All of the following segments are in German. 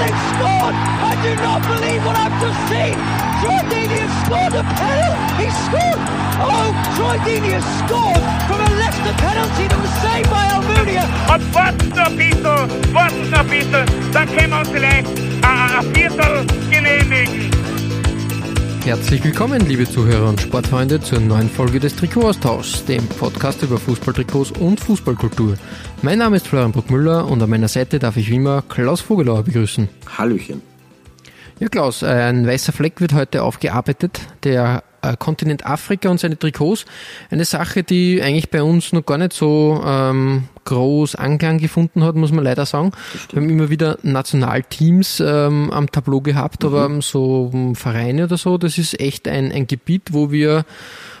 they've scored! I do not believe what I've just seen! Troy Deeney has scored a penalty! He scored! Oh, Troy Deeney has scored from a Leicester penalty that was saved by Almunia! Ein bisschen, warten noch ein bisschen, dann können wir uns vielleicht äh, ein Viertel genehmigen. Herzlich willkommen, liebe Zuhörer und Sportfreunde, zur neuen Folge des Trikotaustauschs, dem Podcast über Fußballtrikots und Fußballkultur. Mein Name ist Florian Bruckmüller und an meiner Seite darf ich wie immer Klaus Vogelauer begrüßen. Hallöchen. Ja, Klaus, äh, ein weißer Fleck wird heute aufgearbeitet, der Kontinent Afrika und seine Trikots. Eine Sache, die eigentlich bei uns noch gar nicht so ähm, groß Anklang gefunden hat, muss man leider sagen. Wir haben immer wieder Nationalteams ähm, am Tableau gehabt, Mhm. aber so ähm, Vereine oder so, das ist echt ein, ein Gebiet, wo wir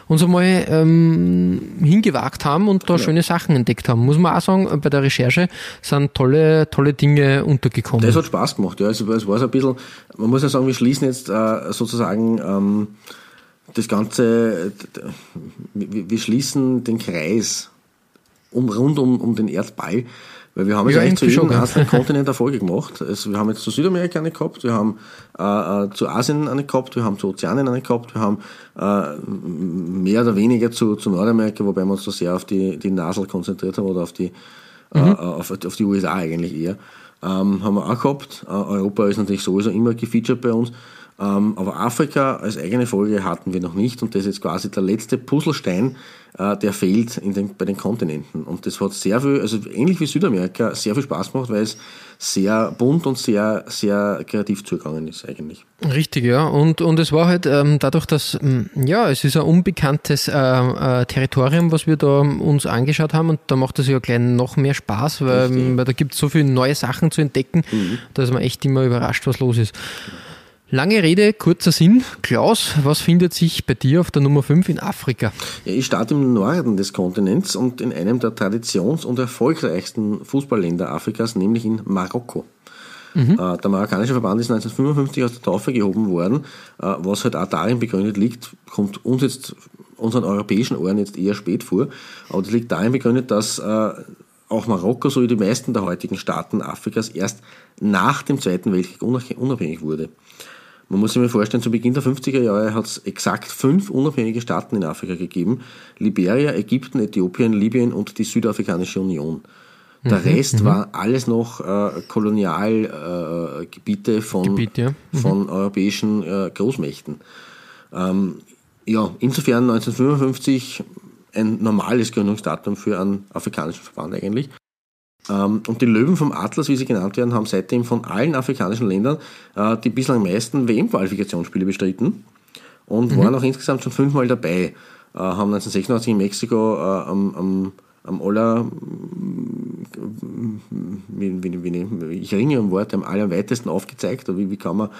uns einmal ähm, hingewagt haben und da schöne Sachen entdeckt haben. Muss man auch sagen, bei der Recherche sind tolle, tolle Dinge untergekommen. Das hat Spaß gemacht, ja. Also, es war so ein bisschen, man muss ja sagen, wir schließen jetzt äh, sozusagen ähm, das Ganze, äh, wir, schließen den Kreis um, rund um, um den Erdball, weil wir haben jetzt Ja, eigentlich zu jedem einzelnen Kontinent Erfolge gemacht. Also wir haben jetzt zu Südamerika eine gehabt, wir haben äh, äh, zu Asien eine gehabt, wir haben zu Ozeanien eine gehabt, wir haben äh, mehr oder weniger zu, zu Nordamerika, wobei wir uns so sehr auf die, die Nasel konzentriert haben oder auf die, äh, auf, auf die USA eigentlich eher. Ähm, haben wir auch gehabt. Äh, Europa ist natürlich sowieso immer gefeatured bei uns. Ähm, aber Afrika als eigene Folge hatten wir noch nicht und das ist jetzt quasi der letzte Puzzlestein, äh, der fehlt in den, bei den Kontinenten. Und das hat sehr viel, also ähnlich wie Südamerika, sehr viel Spaß gemacht, weil es sehr bunt und sehr, sehr kreativ zugegangen ist eigentlich. Richtig, ja. Und, und es war halt ähm, dadurch, dass, ähm, ja, es ist ein unbekanntes äh, äh, Territorium, was wir da uns angeschaut haben und da macht es ja gleich noch mehr Spaß, weil, weil da gibt es so viele neue Sachen zu entdecken, da ist man echt immer überrascht, was los ist. Lange Rede, kurzer Sinn. Klaus, was findet sich bei dir auf der Nummer 5 in Afrika? Ja, ich starte im Norden des Kontinents und in einem der traditions- und erfolgreichsten Fußballländer Afrikas, nämlich in Marokko. Äh, der marokkanische Verband ist 1955 aus der Taufe gehoben worden, äh, was halt auch darin begründet liegt, kommt uns jetzt, unseren europäischen Ohren jetzt eher spät vor, aber das liegt darin begründet, dass äh, auch Marokko, so wie die meisten der heutigen Staaten Afrikas, erst nach dem Zweiten Weltkrieg unabhängig wurde. Man muss sich mal vorstellen, zu Beginn der 50er Jahre hat es exakt fünf unabhängige Staaten in Afrika gegeben. Liberia, Ägypten, Äthiopien, Libyen und die Südafrikanische Union. Der Rest war alles noch äh, Kolonialgebiete äh, Gebiete von, Gebiet, ja. von europäischen äh, Großmächten. Ähm, ja, insofern 1955 ein normales Gründungsdatum für einen afrikanischen Verband eigentlich. Ähm, und die Löwen vom Atlas, wie sie genannt werden, haben seitdem von allen afrikanischen Ländern äh, die bislang meisten WM-Qualifikationsspiele bestritten und waren auch insgesamt schon fünfmal dabei. Äh, haben 1986 in Mexiko äh, am, am, am aller, wie, wie, wie, ich ringe am Wort, am allerweitesten aufgezeigt, wie, wie kann man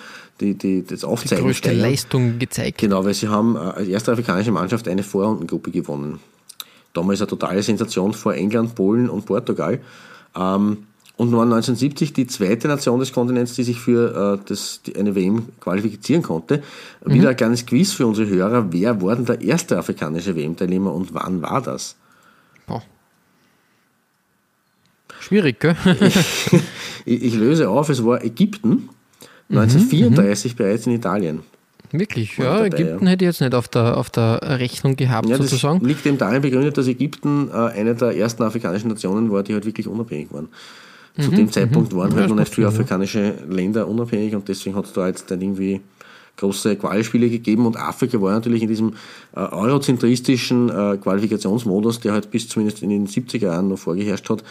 die, die, das Die Aufzeigen größte steigern? Leistung gezeigt. Genau, weil sie haben als erste afrikanische Mannschaft eine Vorrundengruppe gewonnen. Damals eine totale Sensation vor England, Polen und Portugal. Ähm, und waren 1970 die zweite Nation des Kontinents, die sich für äh, das, die, eine WM qualifizieren konnte. Wieder ein kleines Quiz für unsere Hörer. Wer war denn der erste afrikanische WM-Teilnehmer und wann war das? Boah. Schwierig, gell? Ich, ich löse auf, es war Ägypten, 1934 bereits in Italien. Wirklich, ja. dabei, Ägypten ja. hätte ich jetzt nicht auf der, auf der Rechnung gehabt, Ja, das sozusagen. liegt eben darin begründet, dass Ägypten äh, eine der ersten afrikanischen Nationen war, die halt wirklich unabhängig waren. Zu dem Zeitpunkt waren halt das noch nicht viele afrikanische Länder unabhängig und deswegen hat es da jetzt dann irgendwie große Qualispiele gegeben und Afrika war natürlich in diesem äh, eurozentristischen äh, Qualifikationsmodus, der halt bis zumindest in den 70er Jahren noch vorgeherrscht hat,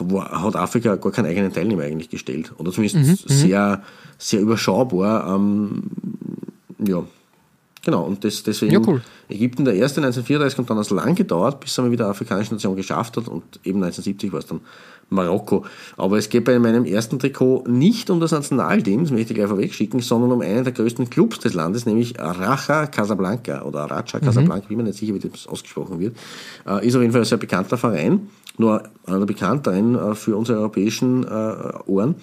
war, hat Afrika gar keinen eigenen Teilnehmer eigentlich gestellt. Oder zumindest sehr, sehr überschaubar. Ähm, ja, Genau, und das, deswegen Ja, cool. Ägypten der erste 1934 und dann hat es lang gedauert, bis es einmal wieder eine afrikanische Nation geschafft hat und eben 1970 war es dann Marokko. Aber es geht bei meinem ersten Trikot nicht um das Nationalteam, das möchte ich gleich vorweg schicken, sondern um einen der größten Clubs des Landes, nämlich Raja Casablanca oder Raja Casablanca, ich bin mir nicht sicher, wie das ausgesprochen wird. Äh, ist auf jeden Fall ein sehr bekannter Verein, nur einer der bekannteren äh, für unsere europäischen äh, Ohren.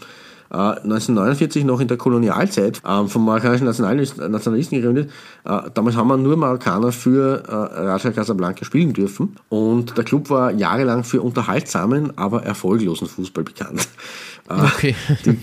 Äh, 1949 noch in der Kolonialzeit äh, vom marokkanischen Nationalisten, Nationalisten gegründet. Äh, damals haben wir nur Marokkaner für äh, Raja Casablanca spielen dürfen und der Club war jahrelang für unterhaltsamen, aber erfolglosen Fußball bekannt. Äh, Okay. die,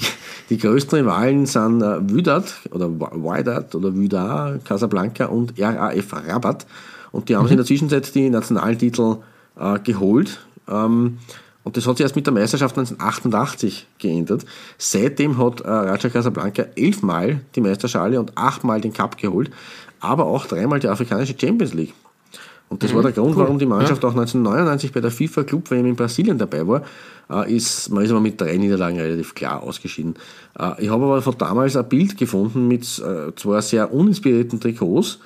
die größten Rivalen sind äh, Wydad oder Wydad oder Wydad, Casablanca und RAF Rabat und die haben sich in der Zwischenzeit die Nationaltitel äh, geholt. Ähm, und das hat sich erst mit der Meisterschaft 1988 geändert. Seitdem hat äh, Raja Casablanca elfmal die Meisterschale und achtmal den Cup geholt, aber auch dreimal die afrikanische Champions League. Und das war der Grund, warum die Mannschaft auch 1999 bei der FIFA Club WM in Brasilien dabei war. Äh, ist, man ist aber mit drei Niederlagen relativ klar ausgeschieden. Äh, ich habe aber von damals ein Bild gefunden mit äh, zwar sehr uninspirierten Trikots,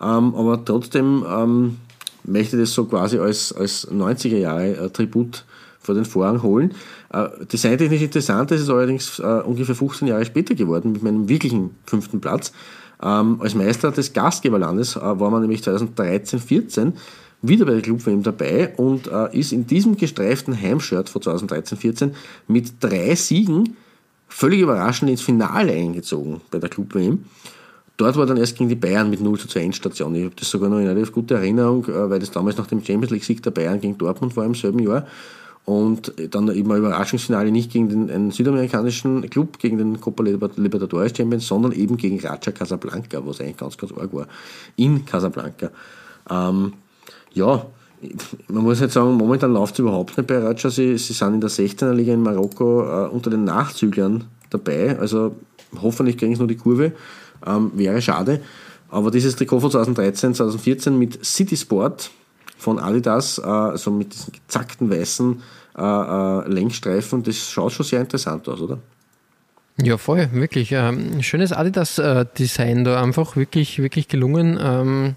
ähm, aber trotzdem ähm, möchte ich das so quasi als, als 90er Jahre äh, Tribut vor den Vorhang holen. Äh, designtechnisch interessant ist es allerdings äh, ungefähr 15 Jahre später geworden mit meinem wirklichen fünften Platz. Ähm, als Meister des Gastgeberlandes äh, war man nämlich 2013, 14 wieder bei der Club WM dabei und ist in diesem gestreiften Heimshirt von 2013, 14 mit drei Siegen völlig überraschend ins Finale eingezogen bei der Club WM. Dort war dann erst gegen die Bayern mit 0 zu 2 Endstation. Ich habe das sogar noch in relativ gute Erinnerung, weil das damals nach dem Champions League-Sieg der Bayern gegen Dortmund war im selben Jahr. Und dann eben ein Überraschungsfinale nicht gegen den einen südamerikanischen Club, gegen den Copa Libertadores Champions, sondern eben gegen Raja Casablanca, was eigentlich ganz, ganz arg war, in Casablanca. Ähm, ja, man muss jetzt sagen, momentan läuft es überhaupt nicht bei Raja. Sie, sie sind in der 16er Liga in Marokko äh, unter den Nachzüglern dabei. Also hoffentlich kriegen sie nur die Kurve. Ähm, wäre schade. Aber dieses Trikot von 2013, 2014 mit City Sport von Adidas, also mit diesen gezackten weißen äh, äh, Längsstreifen, das schaut schon sehr interessant aus, oder? Ja, voll, wirklich. Ähm, schönes Adidas-Design da, einfach wirklich, wirklich gelungen. Ähm,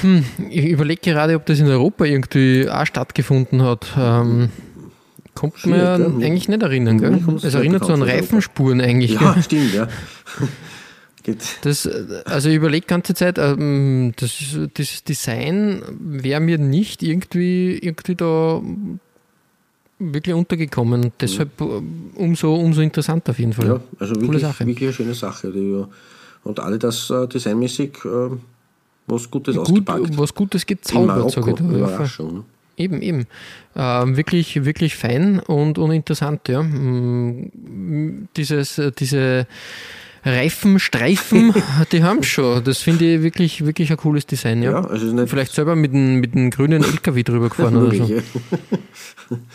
hm, ich überlege gerade, ob das in Europa irgendwie auch stattgefunden hat. Ähm, kommt mir eigentlich nicht erinnern, gell? Es erinnert so an Reifenspuren eigentlich. Ja, gell? stimmt, ja. Geht. Das, äh, also ich überlege ganze Zeit, ähm, das, das Design wäre mir nicht irgendwie, irgendwie da wirklich untergekommen. Deshalb äh, umso, umso interessanter auf jeden Fall. Ja, also Coole wirklich, Sache. wirklich eine schöne Sache. Die. Und alle das äh, designmäßig äh, was Gutes Gut, ausgepackt. was Gutes gezaubert, sage ich da. Überraschung. ne? Eben, eben. Ähm, wirklich, wirklich fein und, und interessant, ja. Mm, Dieses, äh, diese Reifenstreifen, die haben schon. Das finde ich wirklich, wirklich ein cooles Design, ja. Ja, also Vielleicht selber mit einem mit grünen LKW drüber gefahren oder so.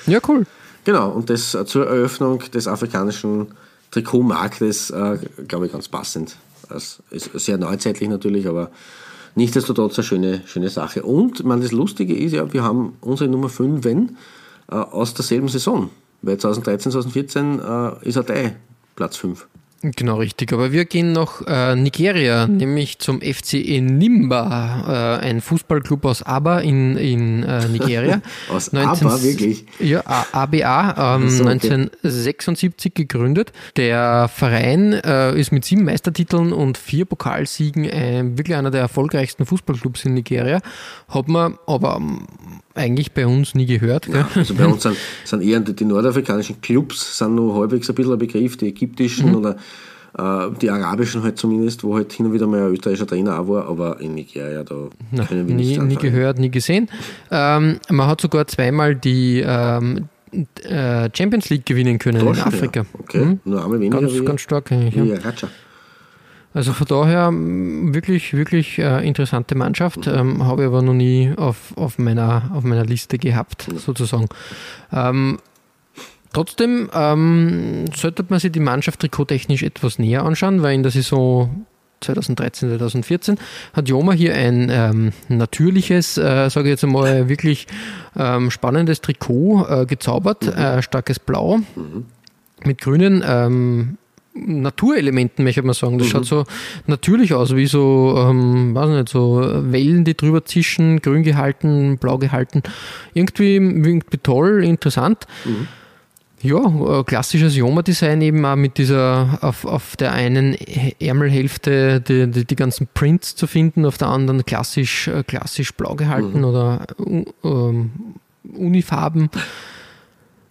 Ja, cool. Genau, und das äh, zur Eröffnung des afrikanischen Trikotmarktes, äh, glaube ich, ganz passend. Das ist sehr neuzeitlich natürlich, aber nichtsdestotrotz eine schöne, schöne Sache. Und man, das Lustige ist ja, wir haben unsere Nummer 5 wenn, äh, aus derselben Saison. Weil 2013, 2014 äh, ist er Platz 5. Genau, richtig. Aber wir gehen nach äh, Nigeria, nämlich zum FCE Nimba, äh, ein Fußballclub aus Aba in, in äh, Nigeria. Aus Aba, wirklich? Ja, ABA, ähm, so, okay. 1976 gegründet. Der Verein äh, ist mit sieben Meistertiteln und vier Pokalsiegen äh, wirklich einer der erfolgreichsten Fußballclubs in Nigeria. Hat man aber ähm, eigentlich bei uns nie gehört. Gell? Also bei uns sind, sind eher die, die nordafrikanischen Clubs sind nur halbwegs ein bisschen ein Begriff, die ägyptischen Mhm. oder die arabischen halt zumindest, wo halt hin und wieder mal ein österreichischer Trainer auch war, aber in Nigeria, da Na, können wir nie, nie gehört, nie gesehen. Ähm, man hat sogar zweimal die ähm, äh, Champions League gewinnen können Da in Afrika. Ja. Okay, Mhm. nur einmal weniger Ganz, wie, ganz stark eigentlich. Ja. Raja. Also von daher wirklich, wirklich äh, interessante Mannschaft. Ähm, Habe ich aber noch nie auf, auf, meiner, auf meiner Liste gehabt, sozusagen. Ähm, trotzdem ähm, sollte man sich die Mannschaft trikottechnisch etwas näher anschauen, weil in der Saison 2013, 2014 hat Joma hier ein ähm, natürliches, äh, sage ich jetzt einmal, wirklich ähm, spannendes Trikot äh, gezaubert, äh, starkes Blau mit grünen ähm, Naturelementen, möchte man sagen. Das mhm. schaut so natürlich aus, wie so, ähm, weiß nicht, so Wellen, die drüber zischen, grün gehalten, blau gehalten. Irgendwie, irgendwie toll, interessant. Mhm. Ja, äh, klassisches Joma-Design eben auch mit dieser, auf, auf der einen Ärmelhälfte die, die, die, ganzen Prints zu finden, auf der anderen klassisch, äh, klassisch blau gehalten mhm. oder ähm, Unifarben.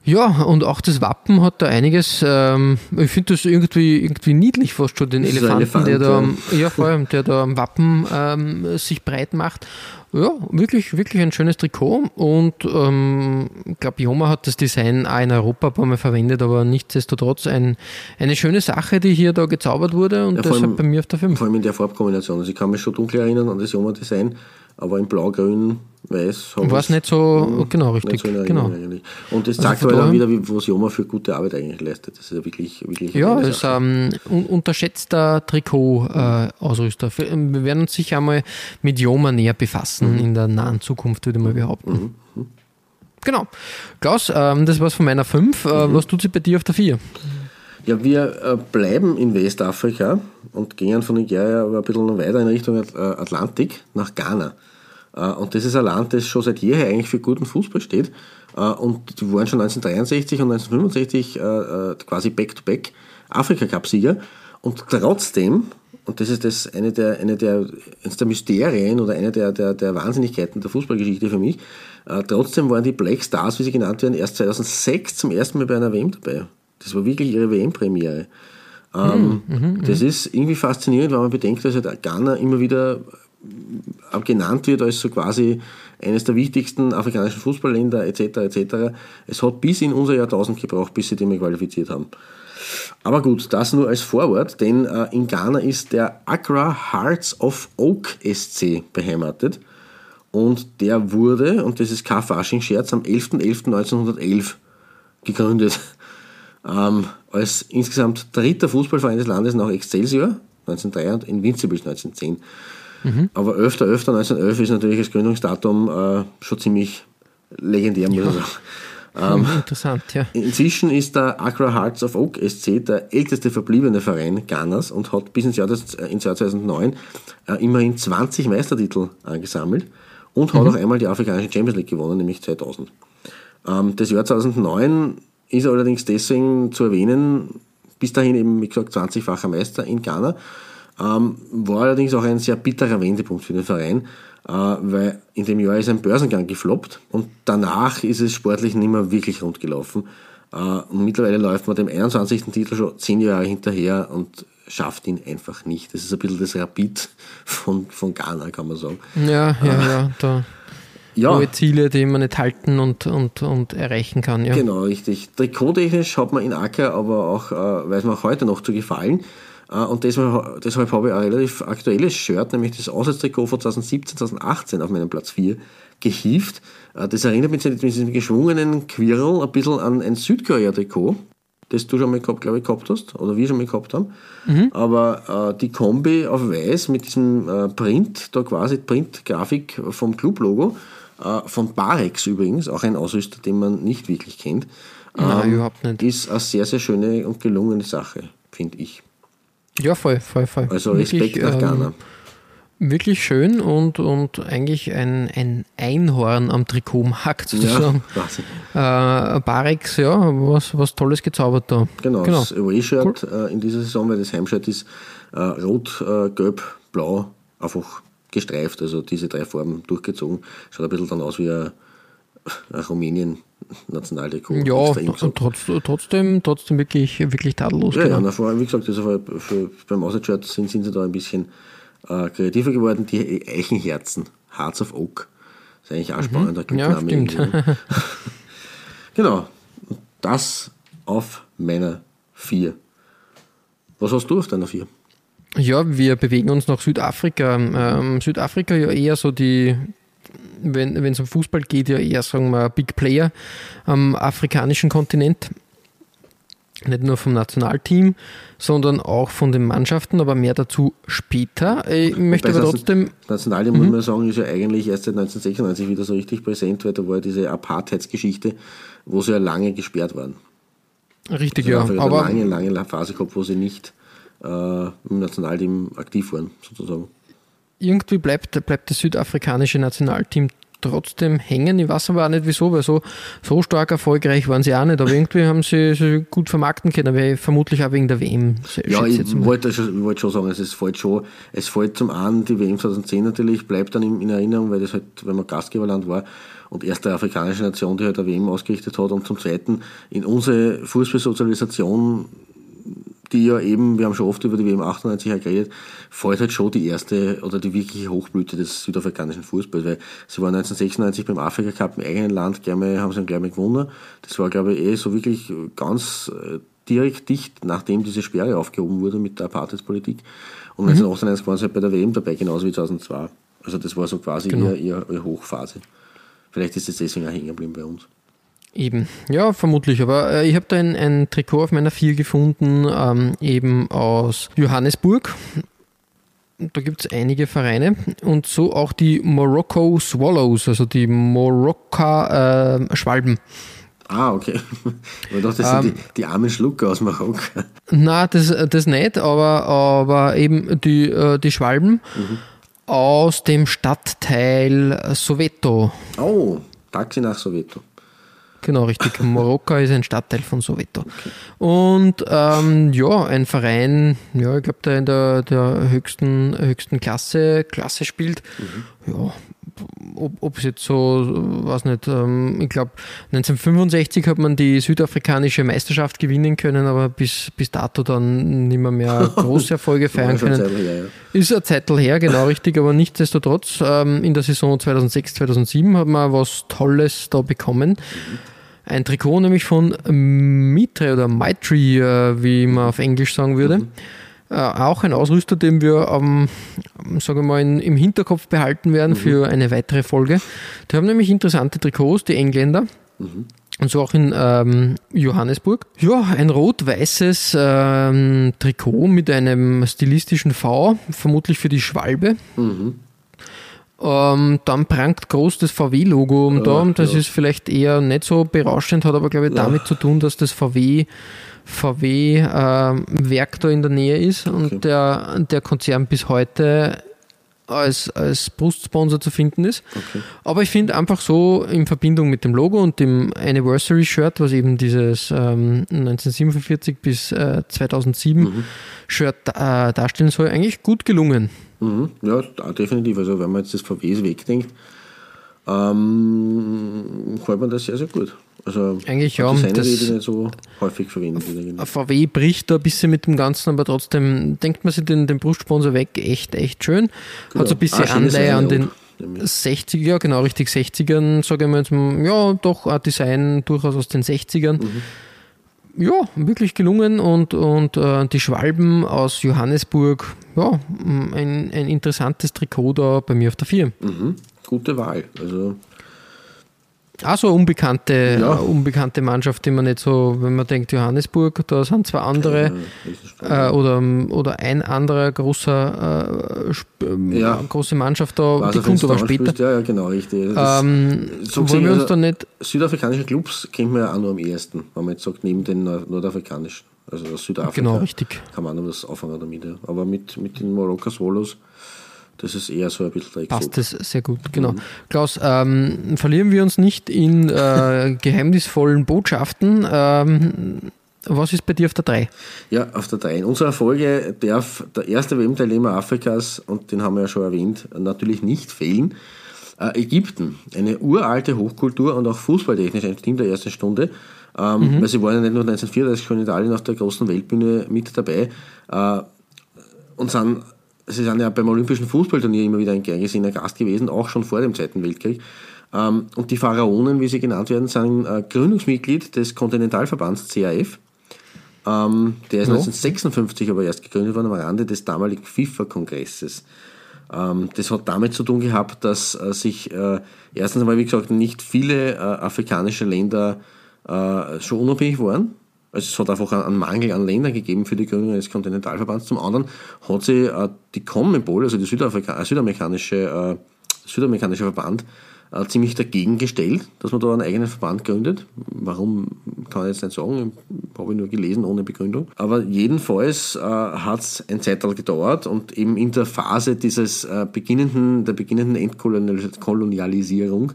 Ja, und auch das Wappen hat da einiges. Ähm, ich finde das irgendwie, irgendwie niedlich fast schon, den Elefanten, Elefant, der da, ja. ja, vor allem, der da am Wappen ähm, sich breit macht. Ja, wirklich, wirklich ein schönes Trikot und ähm, ich glaube, Joma hat das Design auch in Europa ein paar Mal verwendet, aber nichtsdestotrotz ein, eine schöne Sache, die hier da gezaubert wurde und ja, deshalb allem, bei mir auf der 5. Vor allem in der Farbkombination. Also ich kann mich schon dunkel erinnern an das Joma-Design, aber in Blau, Grün, Weiß War es nicht so, hm, genau, richtig. So genau. Eigentlich. Und das also zeigt also halt auch wieder, was Joma für gute Arbeit eigentlich leistet. Das ist ja wirklich, wirklich Ja, es ist ein ähm, unterschätzter Trikot-Ausrüster. Äh, wir werden uns sicher einmal mit Joma näher befassen mhm. in der nahen Zukunft, würde ich mal behaupten. Mhm. Genau. Klaus, ähm, das war's von meiner 5. Äh, mhm. Was tut sich bei dir auf der 4? Ja, wir äh, bleiben in Westafrika und gehen von Nigeria aber ein bisschen noch weiter in Richtung Atlantik nach Ghana. Äh, und das ist ein Land, das schon seit jeher eigentlich für guten Fußball steht. Äh, und die waren schon 1963 und 1965 äh, quasi Back-to-Back Afrika-Cup-Sieger. Und trotzdem, und das ist das eine der, eine der, eines der Mysterien oder eine der, der, der Wahnsinnigkeiten der Fußballgeschichte für mich, trotzdem waren die Black Stars, wie sie genannt werden, erst 2006 zum ersten Mal bei einer WM dabei. Das war wirklich ihre WM-Premiere. Ähm, mhm, mhm, das ist irgendwie faszinierend, weil man bedenkt, dass halt Ghana immer wieder genannt wird als so quasi eines der wichtigsten afrikanischen Fußballländer etc. etc. Es hat bis in unser Jahrtausend gebraucht, bis sie mal qualifiziert haben. Aber gut, das nur als Vorwort, denn äh, in Ghana ist der Accra Hearts of Oak SC beheimatet und der wurde, und das ist kein Fasching-Scherz, am 11.11.1911 gegründet. Ähm, als insgesamt dritter Fußballverein des Landes nach Excelsior 1903 und Invincibles 1910. Mhm. Aber 11.11.1911 ist natürlich das Gründungsdatum äh, schon ziemlich legendär, muss ich sagen. Ähm, Interessant, ja. Inzwischen ist der Accra Hearts of Oak SC der älteste verbliebene Verein Ghanas und hat bis ins Jahr, das, äh, ins Jahr 2009 äh, immerhin 20 Meistertitel angesammelt und hat mhm. auch einmal die afrikanische Champions League gewonnen, nämlich 2000. Ähm, das Jahr 2009 ist allerdings deswegen zu erwähnen, bis dahin eben, wie gesagt, 20-facher Meister in Ghana ähm, war allerdings auch ein sehr bitterer Wendepunkt für den Verein, äh, weil in dem Jahr ist ein Börsengang gefloppt und danach ist es sportlich nicht mehr wirklich rund gelaufen. Äh, und mittlerweile läuft man dem 21. Titel schon zehn Jahre hinterher und schafft ihn einfach nicht. Das ist ein bisschen das Rapid von, von Ghana, kann man sagen. Ja, ja, äh, ja. Da ja. hohe Ziele, die man nicht halten und, und, und erreichen kann. Ja. Genau, richtig. Trikottechnisch hat man in Acker aber auch, äh, weiß man auch heute noch zu gefallen. Äh, und deshalb, deshalb habe ich ein relativ aktuelles Shirt, nämlich das Auswärtstrikot von 2017, 2018 auf meinen Platz 4 gehievt. Äh, das erinnert mich mit diesem geschwungenen Quirl ein bisschen an ein Südkorea-Trikot, das du schon mal gehabt, glaube ich, gehabt hast, oder wir schon mal gehabt haben. Mhm. Aber äh, die Kombi auf weiß mit diesem äh, Print, da quasi Print-Grafik vom Club-Logo, äh, von Barex übrigens, auch ein Ausrüster, den man nicht wirklich kennt, Nein, ähm, überhaupt nicht. ist eine sehr, sehr schöne und gelungene Sache, finde ich. Ja, voll, voll, voll. Also Respekt wirklich, nach Ghana. Ähm, wirklich schön und, und eigentlich ein, ein Einhorn am Trikotmarkt sozusagen. Ja, äh, Barex, ja, was, was Tolles gezaubert da. Genau, genau. das Away-Shirt cool. äh, in dieser Saison, weil das Heimshirt ist äh, rot, äh, gelb, blau, einfach gestreift, also diese drei Farben durchgezogen. Schaut ein bisschen dann aus wie ein, ein Rumänien Nationaldeko. Ja, trotz, trotzdem, trotzdem wirklich, wirklich tadellos. Ja, genau. ja vor allem, wie gesagt, also für, für, beim Außershirt sind, sind sie da ein bisschen äh, kreativer geworden. Die Eichenherzen, Hearts of Oak, ist eigentlich auch mhm. spannend, der ja, stimmt. genau, das auf meiner 4. Was hast du auf deiner 4? Ja, wir bewegen uns nach Südafrika. Ähm, Südafrika ja eher so die, wenn es um Fußball geht, ja eher, sagen wir, Big Player am afrikanischen Kontinent. Nicht nur vom Nationalteam, sondern auch von den Mannschaften, aber mehr dazu später. Ich möchte aber trotzdem. Nationalteam, muss mhm. man sagen, ist ja eigentlich erst seit 1996 wieder so richtig präsent, weil da war diese Apartheidsgeschichte, wo sie ja lange gesperrt waren. Richtig, also ja. Aber eine lange, lange Phase gehabt, wo sie nicht äh, im Nationalteam aktiv waren, sozusagen. Irgendwie bleibt, bleibt das südafrikanische Nationalteam trotzdem hängen. Ich weiß aber auch nicht wieso, weil so, so stark erfolgreich waren sie auch nicht. Aber irgendwie haben sie, sie gut vermarkten können, aber vermutlich auch wegen der WM. Ja, ich wollte, schon, wollte schon sagen, es fällt schon, es fällt zum einen die WM 2010 natürlich, bleibt dann in, in Erinnerung, weil das halt, wenn man Gastgeberland war und erste afrikanische Nation, die halt der WM ausgerichtet hat und zum zweiten in unsere Fußballsozialisation die ja eben, wir haben schon oft über die WM 98 geredet, fällt halt schon die erste oder die wirkliche Hochblüte des südafrikanischen Fußballs, weil sie waren 1996 beim Afrika Cup im eigenen Land, gleich mal, haben sie dann gleich mal gewonnen. Das war, glaube ich, eh so wirklich ganz äh, direkt dicht, nachdem diese Sperre aufgehoben wurde mit der Apartheidspolitik. Und 1998 mhm. waren sie halt bei der WM dabei, genauso wie 2002. Also das war so quasi genau. ihre, ihre Hochphase. Vielleicht ist das deswegen auch hängen geblieben bei uns. Eben, ja, vermutlich. Aber äh, ich habe da ein, ein, Trikot auf meiner Vier gefunden, ähm, eben aus Johannesburg. Da gibt es einige Vereine und so auch die Morocco Swallows, also die Morocca äh, Schwalben. Ah, okay. Ich dachte, das ähm, sind die, die armen Schlucker aus Marokko. Nein, das, das nicht, aber, aber eben die, äh, die Schwalben mhm. aus dem Stadtteil Soweto. Oh, Taxi nach Soweto. Genau, richtig. Marokka ist ein Stadtteil von Soweto. Okay. Und ähm, ja, ein Verein, ja, ich glaube, der in der, der höchsten, höchsten Klasse, Klasse spielt. Mhm. Ja, ob es jetzt so, weiß nicht, ähm, ich glaube 1965 hat man die südafrikanische Meisterschaft gewinnen können, aber bis, bis dato dann nicht mehr, mehr große Erfolge feiern können. Her, ja. Ist eine Zeit her, genau richtig, aber nichtsdestotrotz, ähm, in der Saison 2006, 2007 hat man was Tolles da bekommen. Mhm ein Trikot nämlich von Mitre oder Mitri, äh, wie man auf Englisch sagen würde. Mhm. Äh, auch ein Ausrüster, den wir ähm, sagen wir mal in, im Hinterkopf behalten werden mhm. für eine weitere Folge. Die haben nämlich interessante Trikots, die Engländer. Mhm. Und so auch in ähm, Johannesburg. Ja, ein rot-weißes ähm, Trikot mit einem stilistischen V, vermutlich für die Schwalbe. Mhm. Ähm, dann prangt groß das VW-Logo um ja, da. Das ja. ist vielleicht eher nicht so berauschend, hat aber, glaube ich, damit zu tun, dass das VW VW-Werk äh, da in der Nähe ist okay. und der, der Konzern bis heute als, als Brustsponsor zu finden ist. Okay. Aber ich finde einfach so in Verbindung mit dem Logo und dem Anniversary Shirt, was eben dieses ähm, 1947 bis äh, 2007 mhm. Shirt äh, darstellen soll, eigentlich gut gelungen. Mhm. Ja, definitiv. Also wenn man jetzt das VWs wegdenkt, ähm, gefällt mir das sehr, sehr gut. Also eigentlich ja, das nicht so häufig verwendet. VW bricht da ein bisschen mit dem Ganzen, aber trotzdem denkt man sich den, den Brustsponsor weg, echt, echt schön. Genau. Hat so ein bisschen ah, Anleihe an den 60er, genau richtig 60ern, sage ich mal jetzt, ja, doch ein Design durchaus aus den 60ern. Mhm ja, wirklich gelungen und, und äh, die Schwalben aus Johannesburg, ja, ein, ein interessantes Trikot da bei mir auf der 4. Mhm. Gute Wahl. Also also eine unbekannte, ja. unbekannte Mannschaft, die man nicht so, wenn man denkt, Johannesburg, da sind zwei andere ja, äh, oder, oder ein anderer großer äh, ähm, ja. große Mannschaft da, Was die kommt aber später. Ja, ja, genau, richtig. Ähm, so wollen wir uns also, da nicht. Südafrikanische Clubs kennt man ja auch nur am ehesten, wenn man jetzt sagt, neben den nordafrikanischen. Also Südafrika genau, richtig. kann man auch was auffangen damit. Aber mit, mit den Marokko Swallows das ist eher so ein bisschen der Passt das sehr gut, genau. Mhm. Klaus, ähm, verlieren wir uns nicht in äh, geheimnisvollen Botschaften. Ähm, was ist bei dir auf der 3? Ja, auf der 3. In unserer Folge darf der erste WM-Teilnehmer Afrikas, und den haben wir ja schon erwähnt, natürlich nicht fehlen. Äh, Ägypten, eine uralte Hochkultur und auch fußballtechnisch ein Team der ersten Stunde. Ähm, mhm. Weil sie waren ja nicht nur 1934 schon in Italien auf der großen Weltbühne mit dabei äh, und sind sie sind ja beim Olympischen Fußballturnier immer wieder ein gern gesehener Gast gewesen, auch schon vor dem Zweiten Weltkrieg. Ähm, und die Pharaonen, wie sie genannt werden, sind äh, Gründungsmitglied des Kontinentalverbands CAF. Ähm, der ist ja. 1956 aber erst gegründet worden am Rande des damaligen FIFA-Kongresses. Ähm, das hat damit zu tun gehabt, dass äh, sich äh, erstens einmal, wie gesagt, nicht viele afrikanische Länder schon unabhängig waren also es hat einfach einen Mangel an Ländern gegeben für die Gründung eines Kontinentalverbands. Zum anderen hat sie äh, die CONMEBOL, also die Südafrika äh, südamerikanische, äh, südamerikanische Verband, äh, ziemlich dagegen gestellt, dass man da einen eigenen Verband gründet. Warum kann ich jetzt nicht sagen, habe ich nur gelesen ohne Begründung. Aber jedenfalls äh, hat es ein Zeitalter gedauert und eben in der Phase dieses äh, beginnenden, der beginnenden Entkolonialisierung,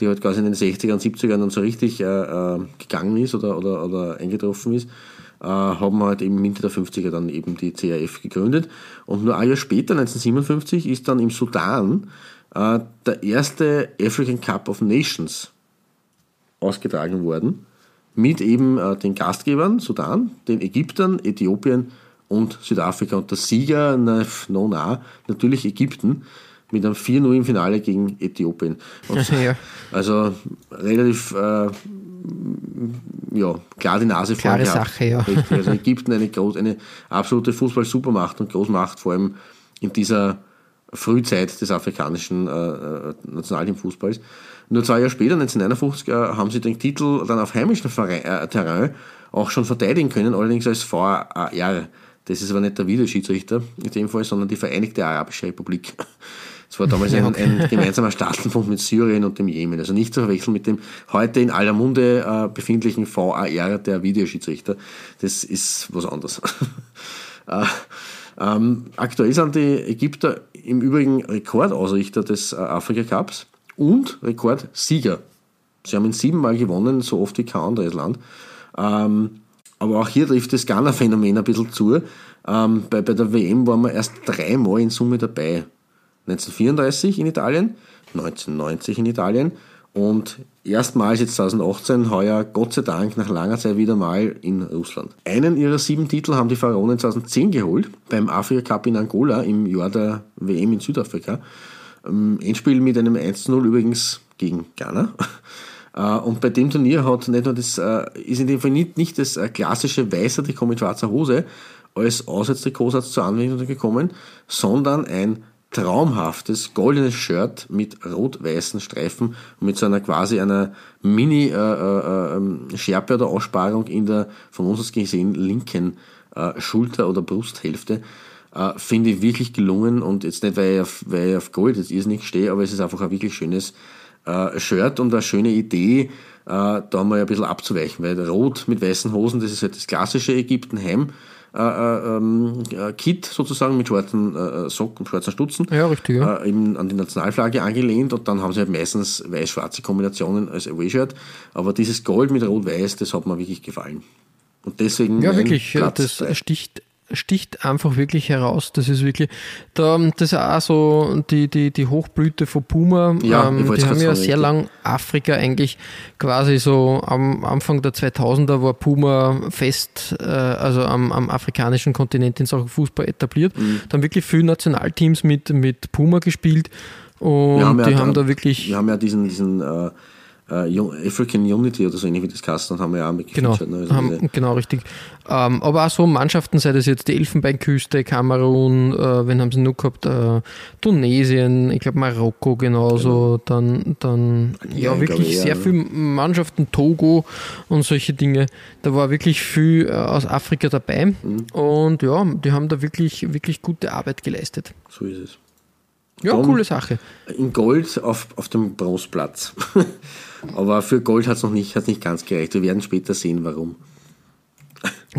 die halt quasi in den 60er und 70ern dann so richtig äh, äh, gegangen ist oder, oder, oder eingetroffen ist, äh, haben halt eben Mitte der 50er dann eben die CAF gegründet. Und nur ein Jahr später, 1957, ist dann im Sudan äh, der erste African Cup of Nations ausgetragen worden. Mit eben äh, den Gastgebern Sudan, den Ägyptern, Äthiopien und Südafrika. Und der Sieger, na, na, natürlich Ägypten mit einem 4-0 im Finale gegen Äthiopien. Ja. Also relativ äh, ja, klar die Nase Klare vorn Sache, ja. Also Ägypten eine, groß, eine absolute Fußball-Supermacht und Großmacht, vor allem in dieser Frühzeit des afrikanischen äh, äh Nationalteamfußballs. Nur zwei Jahre später, 1951, äh, haben sie den Titel dann auf heimischem Verein, äh, Terrain auch schon verteidigen können, allerdings als VAR. Das ist aber nicht der Videoschiedsrichter in dem Fall, sondern die Vereinigte Arabische Republik. Es war damals ein, ein, gemeinsamer Staatenbund mit Syrien und dem Jemen. Also nicht zu verwechseln mit dem heute in aller Munde äh, befindlichen VAR, der Videoschiedsrichter. Das ist was anderes. äh, ähm, aktuell sind die Ägypter im Übrigen Rekordausrichter des äh, Afrika Cups und Rekordsieger. Sie haben ihn siebenmal gewonnen, so oft wie kein anderes Land. Ähm, aber auch hier trifft das Ghana-Phänomen ein bisschen zu. Ähm, bei, bei der WM waren wir erst dreimal in Summe dabei. 1934 in Italien, 1990 in Italien und erstmals jetzt 2018 heuer Gott sei Dank nach langer Zeit wieder mal in Russland. Einen ihrer sieben Titel haben die Pharaonen 2010 geholt beim Afrika Cup in Angola im Jahr der WM in Südafrika. Ähm, Endspiel mit einem 1-0 übrigens gegen Ghana. Äh, und bei dem Turnier hat nicht nur das, äh, ist in dem Fall nicht, nicht das äh, klassische weiße Trikot mit schwarzer Hose als Auswärtstrikotsatz zur Anwendung gekommen, sondern ein traumhaftes goldenes Shirt mit rot-weißen Streifen und mit so einer quasi einer Mini-Schärpe äh, äh, ähm, oder Aussparung in der von uns aus gesehen linken äh, Schulter- oder Brusthälfte. Äh, Finde ich wirklich gelungen und jetzt nicht, weil ich auf, weil ich auf Gold jetzt irrsinnig stehe, aber es ist einfach ein wirklich schönes äh, Shirt und eine schöne Idee, äh, da mal ein bisschen abzuweichen, weil rot mit weißen Hosen, das ist halt das klassische Ägyptenheim äh, äh, ähm, äh, Kit sozusagen mit schwarzen äh, Socken, schwarzen Stutzen. Ja, richtig. Ja. Eben an die Nationalflagge angelehnt und dann haben sie halt meistens weiß-schwarze Kombinationen als Away-Shirt. Aber dieses Gold mit Rot-Weiß, das hat mir wirklich gefallen. Und deswegen. Ja, wirklich, das sticht sticht einfach wirklich heraus. Das ist wirklich, da, das ist auch so die, die, die Hochblüte von Puma. Ja, ähm, die haben ja sehr lang Afrika eigentlich quasi so am Anfang der 2000er war Puma fest, äh, also am, am afrikanischen Kontinent in Sachen Fußball etabliert. Mhm. Dann wirklich viele Nationalteams mit, mit Puma gespielt. Und haben die ja haben da, da wirklich. Wir haben ja diesen, diesen äh, äh, African Unity oder so ähnlich wie das Kasten haben wir ja auch mitgefeatured. Genau, ne? also haben, genau richtig. Ähm, aber auch so Mannschaften, sei das jetzt die Elfenbeinküste, Kamerun, äh, wen haben sie noch gehabt? Äh, Tunesien, ich glaube Marokko genauso, genau. dann, dann ja, ja wirklich sehr ja, viele Mannschaften, Togo und solche Dinge. Da war wirklich viel äh, aus Afrika dabei mhm. und ja, die haben da wirklich, wirklich gute Arbeit geleistet. So ist es. Ja, Dann coole Sache. In Gold auf, auf dem Bronzeplatz. Aber für Gold hat es noch nicht, nicht ganz gereicht. Wir werden später sehen, warum.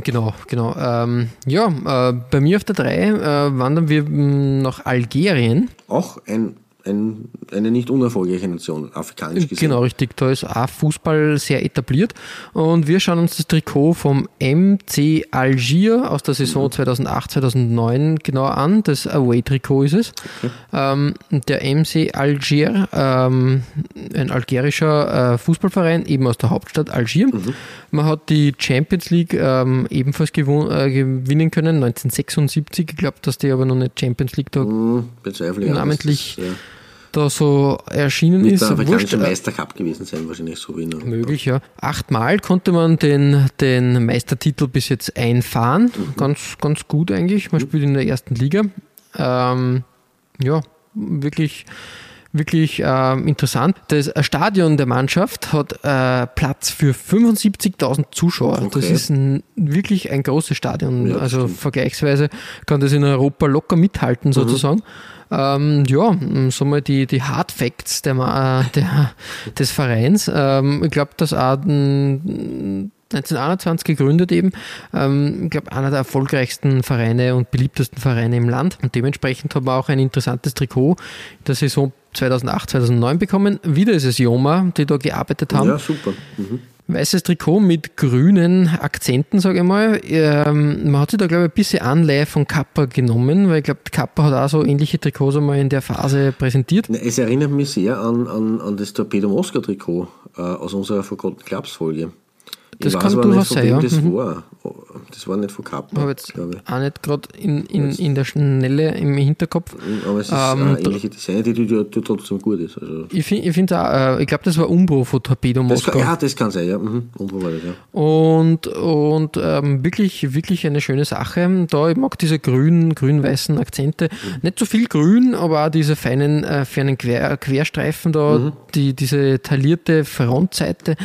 Genau, genau. Ähm, ja, äh, bei mir auf der 3 äh, wandern wir nach Algerien. Auch ein ein, eine nicht unerfolgreiche Nation, afrikanisch gesehen. Genau, richtig. Da ist auch Fußball sehr etabliert. Und wir schauen uns das Trikot vom MC Algier aus der Saison mhm. 2008, 2009 genau an. Das Away-Trikot ist es. Okay. Ähm, der MC Algier, ähm, ein algerischer äh, Fußballverein, eben aus der Hauptstadt Algier. Mhm. Man hat die Champions League ähm, ebenfalls äh, gewinnen können, 1976. Ich glaube, dass die aber noch nicht Champions League da mhm, namentlich. Ja da so erschienen ist. Der afrikanische Meistercup gewesen sein, wahrscheinlich so wie noch. Möglich, ja. Achtmal konnte man den, den Meistertitel bis jetzt einfahren. Mhm. Ganz, ganz gut eigentlich. Man mhm. spielt in der ersten Liga. Ähm, ja, wirklich wirklich äh, interessant. Das Stadion der Mannschaft hat äh, Platz für 75.000 Zuschauer. Okay. Das ist ein, wirklich ein großes Stadion. Ja, also stimmt. vergleichsweise kann das in Europa locker Mhm. mithalten sozusagen. Ähm, ja, so mal die, die Hard Facts der, äh, der, des Vereins. Ähm, ich glaube, auch mm, 1921 gegründet eben. Ähm, ich glaube, einer der erfolgreichsten Vereine und beliebtesten Vereine im Land. Und dementsprechend haben wir auch ein interessantes Trikot in der Saison 2008, 2009 bekommen. Wieder ist es Joma, die da gearbeitet haben. Ja, super. Mhm. Weißes Trikot mit grünen Akzenten, sage ich mal. Ähm, man hat sich da, glaube ich, ein bisschen Anleihe von Kappa genommen, weil ich glaube, Kappa hat auch so ähnliche Trikots einmal in der Phase präsentiert. Es erinnert mich sehr an, an, an das Torpedo Moskau Trikot äh, aus unserer Forgotten Clubs Folge. Das ich kann weiß aber nicht, von sein, ja. das Mhm. war. Das war nicht von Kappa, Ich habe jetzt auch nicht gerade in, in, in der Schnelle im Hinterkopf. Aber es ist Ähm, eine ähnliche Design, die, die, die trotzdem gut ist. Also, Ich finde ich find auch, äh, ich glaube, das war Umbro von Torpedo das kann, Moskau. ja, das kann sein, ja. Mhm. Umbro war das, ja. Und, und ähm, wirklich, wirklich eine schöne Sache. Da, ich mag diese grün, grün-weißen Akzente. Nicht so viel grün, aber auch diese feinen, äh, feinen Quer, Querstreifen da, Mhm. die, diese taillierte Frontseite.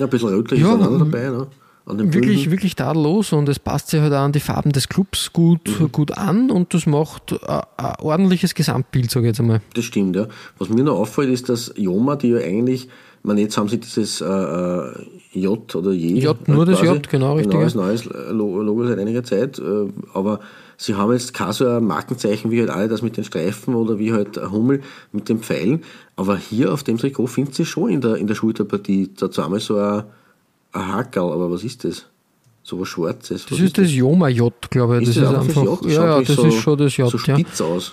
Ja, ein bisschen rötlich Ja, ist auch dabei, ne? Wirklich, Böden. wirklich tadellos und es passt sich halt auch an die Farben des Clubs gut, Mhm. gut an und das macht ein, ein ordentliches Gesamtbild, sage ich jetzt einmal. Das stimmt, ja. Was mir noch auffällt, ist, dass Joma, die ja eigentlich, ich meine, jetzt haben sie dieses äh, äh, J oder J. J, nur das J, genau, richtig, Neues, ja. neues Lo- Logo seit einiger Zeit. Äh, aber sie haben jetzt kein so ein Markenzeichen wie halt alle das mit den Streifen oder wie halt ein Hummel mit den Pfeilen. Aber hier auf dem Trikot findet sie schon in der, in der Schulterpartie da zweimal so ein, ein Hackerl. Aber was ist das? So was Schwarzes. Das ist das Joma-J, glaube ich. Das ist, einfach das J? ja, ja, das so, ist schon das J, so ja. spitz aus.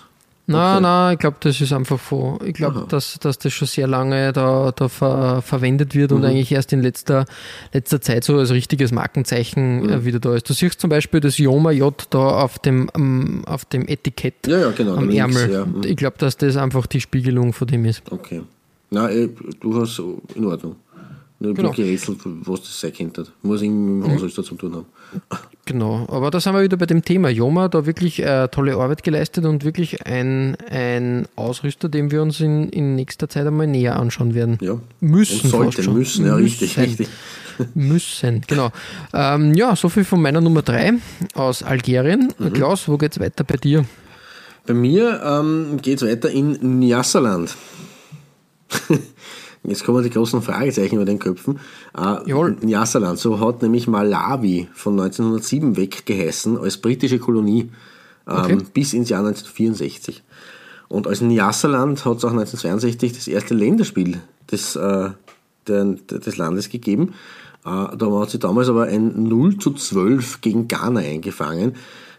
Nein, Okay. nein, ich glaube, das ist einfach von, ich glaube, dass, dass das schon sehr lange da, da ver, verwendet wird Mhm. und eigentlich erst in letzter, letzter Zeit so als richtiges Markenzeichen Mhm. äh, wieder da ist. Du siehst zum Beispiel das Joma J da auf dem, ähm, auf dem Etikett Ja, ja, genau. am Ärmel. ja. Mhm. Ich glaube, dass das einfach die Spiegelung von dem ist. Okay. Na, eh, durchaus in Ordnung. Nur Genau. genau. gerätselt, was das sein könnte. Muss im Haushalter zu tun haben. Genau, aber da sind wir wieder bei dem Thema. Joma da wirklich äh, tolle Arbeit geleistet und wirklich ein, ein Ausrüster, den wir uns in, in nächster Zeit einmal näher anschauen werden. Ja. Müssen Und sollten, fast schon. müssen, ja, richtig, Müssen. richtig. Müssen, genau. Ähm, ja, soviel von meiner Nummer 3 aus Algerien. Mhm. Klaus, wo geht's weiter bei dir? Bei mir ähm, geht es weiter in Nyasaland. Jetzt kommen die großen Fragezeichen über den Köpfen. Äh, Jawohl. Nyasaland, so hat nämlich Malawi von 1907 weg geheißen als britische Kolonie ähm, Okay. bis ins Jahr 1964. Und als Nyasaland hat es auch 1962 das erste Länderspiel des, äh, der, des Landes gegeben. Äh, da hat sie damals aber ein 0 zu 12 gegen Ghana eingefangen.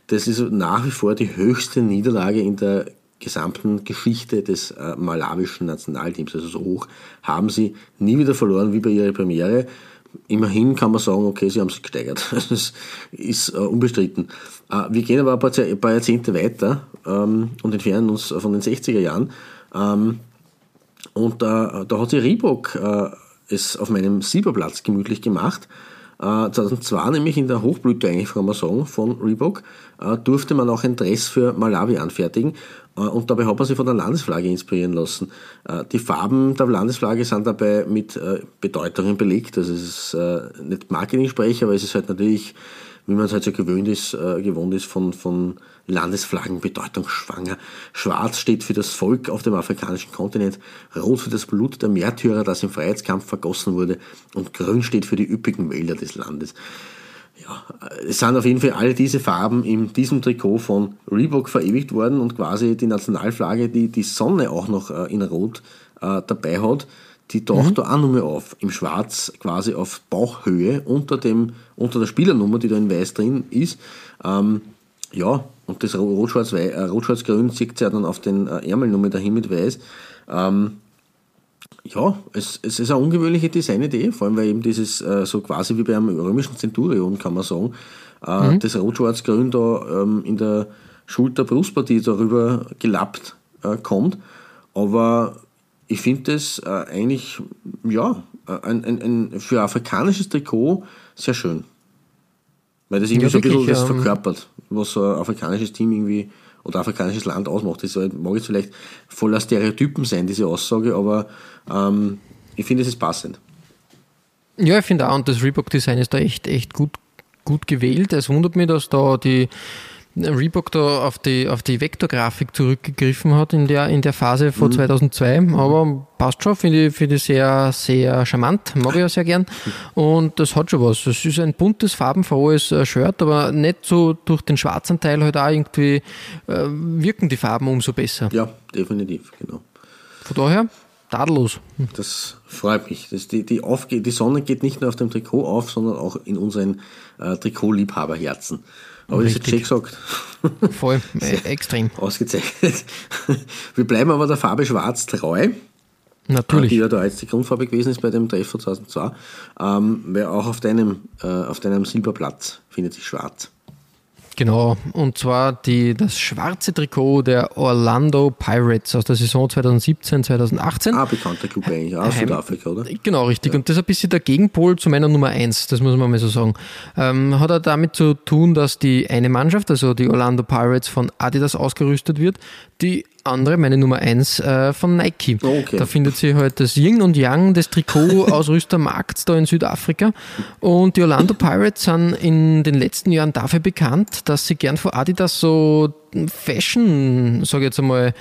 Das ist nach wie vor die höchste Niederlage in der gesamten Geschichte des äh, malawischen Nationalteams. Also so hoch haben sie nie wieder verloren wie bei ihrer Premiere. Immerhin kann man sagen, okay, sie haben sich gesteigert. Das ist äh, unbestritten. Äh, wir gehen aber ein paar, ein paar Jahrzehnte weiter ähm, und entfernen uns von den 60er Jahren. Ähm, und da, hat sich Reebok äh, es auf meinem Sieberplatz gemütlich gemacht. Äh, 2002 nämlich in der Hochblüte eigentlich, kann man sagen, von Reebok, äh, durfte man auch ein Dress für Malawi anfertigen. Äh, und dabei hat man sich von der Landesflagge inspirieren lassen. Äh, die Farben der Landesflagge sind dabei mit äh, Bedeutungen belegt. Also es ist nicht Marketing-Sprech, aber es ist halt natürlich wie man es halt so gewöhnt ist, gewohnt ist von, von Landesflaggen bedeutungsschwanger. Schwarz steht für das Volk auf dem afrikanischen Kontinent, rot für das Blut der Märtyrer, das im Freiheitskampf vergossen wurde und grün steht für die üppigen Wälder des Landes. Ja, äh, es sind auf jeden Fall alle diese Farben in diesem Trikot von Reebok verewigt worden und quasi die Nationalflagge, die die Sonne auch noch äh, in Rot äh, dabei hat, die taucht da auch nochmal auf, im Schwarz quasi auf Bauchhöhe unter, dem, unter der Spielernummer, die da in Weiß drin ist. Ähm, ja, und das Rot-Schwarz-Grün äh, Rot sieht ja dann auf den äh, Ärmelnummer dahin mit Weiß. Ähm, ja, es, es ist eine ungewöhnliche Designidee, vor allem weil eben dieses äh, so quasi wie beim römischen Centurion, kann man sagen, äh, das Rot-Schwarz-Grün da ähm, in der Schulter-Brustpartie darüber gelappt äh, kommt. Aber ich finde das äh, eigentlich, ja, äh, ein, ein, ein, für ein afrikanisches Trikot sehr schön. Weil das irgendwie Ja, so ein bisschen das ähm, verkörpert, was so ein afrikanisches Team irgendwie oder afrikanisches Land ausmacht. Das mag jetzt vielleicht voller Stereotypen sein, diese Aussage, aber ähm, ich finde, es ist passend. Ja, ich finde auch, und das Reebok-Design ist da echt, echt gut, gut gewählt. Es wundert mich, dass da die Reebok da auf die, auf die Vektorgrafik zurückgegriffen hat in der, in der Phase vor mhm. 2002. Aber passt schon, finde ich, find ich sehr, sehr charmant. Mag ich ja sehr gern. Und das hat schon was. Es ist ein buntes, farbenfrohes äh, Shirt, aber nicht so durch den schwarzen Teil halt auch irgendwie äh, wirken die Farben umso besser. Ja, definitiv, genau. Von daher, tadellos. Das freut mich. Das, die, die, aufge die Sonne geht nicht nur auf dem Trikot auf, sondern auch in unseren äh, Trikotliebhaberherzen. Aber Richtig. das schön gesagt. Voll, äh, extrem. Ausgezeichnet. Wir bleiben aber der Farbe Schwarz treu. Natürlich. Die ja da jetzt die Grundfarbe gewesen ist bei dem Treffer 2002. Ähm, weil auch auf deinem, äh, auf deinem Silberplatz findet sich Schwarz. Genau, und zwar die, das schwarze Trikot der Orlando Pirates aus der Saison 2017, 2018. Ah, bekannter Club eigentlich, aus Südafrika, oder? Genau, richtig. Ja. Und das ist ein bisschen der Gegenpol zu meiner Nummer 1, das muss man mal so sagen. Ähm, hat er damit zu tun, dass die eine Mannschaft, also die Orlando Pirates von Adidas ausgerüstet wird, die andere, meine Nummer 1 äh, von Nike. Okay. Da findet sich halt das Yin und Yang des Trikot-Ausrüstermarkts da in Südafrika. Und die Orlando Pirates sind in den letzten Jahren dafür bekannt, dass sie gern vor Adidas so Fashion, sage ich jetzt einmal,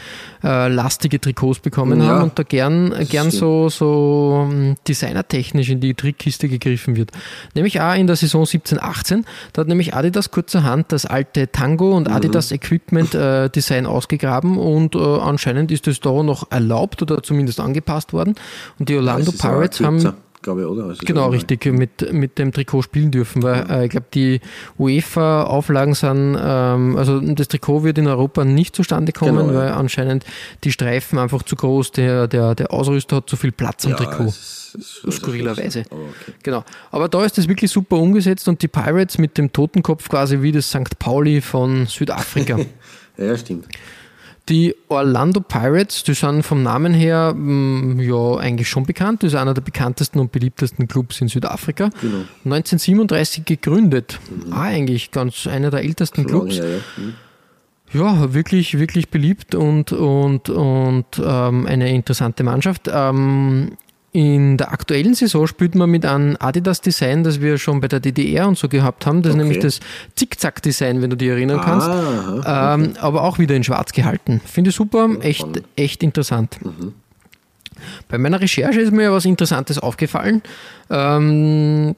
äh, lastige Trikots bekommen ja, haben und da gern, gern so, so ähm, designertechnisch in die Trickkiste gegriffen wird. Nämlich auch in der Saison 17, 18, da hat nämlich Adidas kurzerhand das alte Tango und mhm. Adidas Equipment äh, Design ausgegraben und äh, anscheinend ist es da noch erlaubt oder zumindest angepasst worden. Und die Orlando Pirates haben glaube ich, oder? Also genau, richtig, mit, mit dem Trikot spielen dürfen, weil äh, ich glaube, die UEFA-Auflagen sind, ähm, also das Trikot wird in Europa nicht zustande kommen, genau, weil ja. anscheinend die Streifen einfach zu groß, der, der, der Ausrüster hat zu viel Platz am ja, Trikot. Skurrilerweise. Okay. Genau. Aber da ist das wirklich super umgesetzt und die Pirates mit dem Totenkopf quasi wie das St. Pauli von Südafrika. ja, stimmt. Die Orlando Pirates, die sind vom Namen her mm, ja eigentlich schon bekannt. Das ist einer der bekanntesten und beliebtesten Clubs in Südafrika. Genau. 1937 gegründet. Mhm. Ah, eigentlich ganz einer der ältesten Schon Clubs. Ja, ja. ja, wirklich, wirklich beliebt und, und, und ähm, eine interessante Mannschaft. Ähm, in der aktuellen Saison spielt man mit einem Adidas-Design, das wir schon bei der DDR und so gehabt haben. Das okay. ist nämlich das Zickzack-Design, wenn du dich erinnern kannst. Ah, okay. ähm, aber auch wieder in schwarz gehalten. Finde ich super, echt, echt interessant. Mhm. Bei meiner Recherche ist mir was Interessantes aufgefallen. Ähm,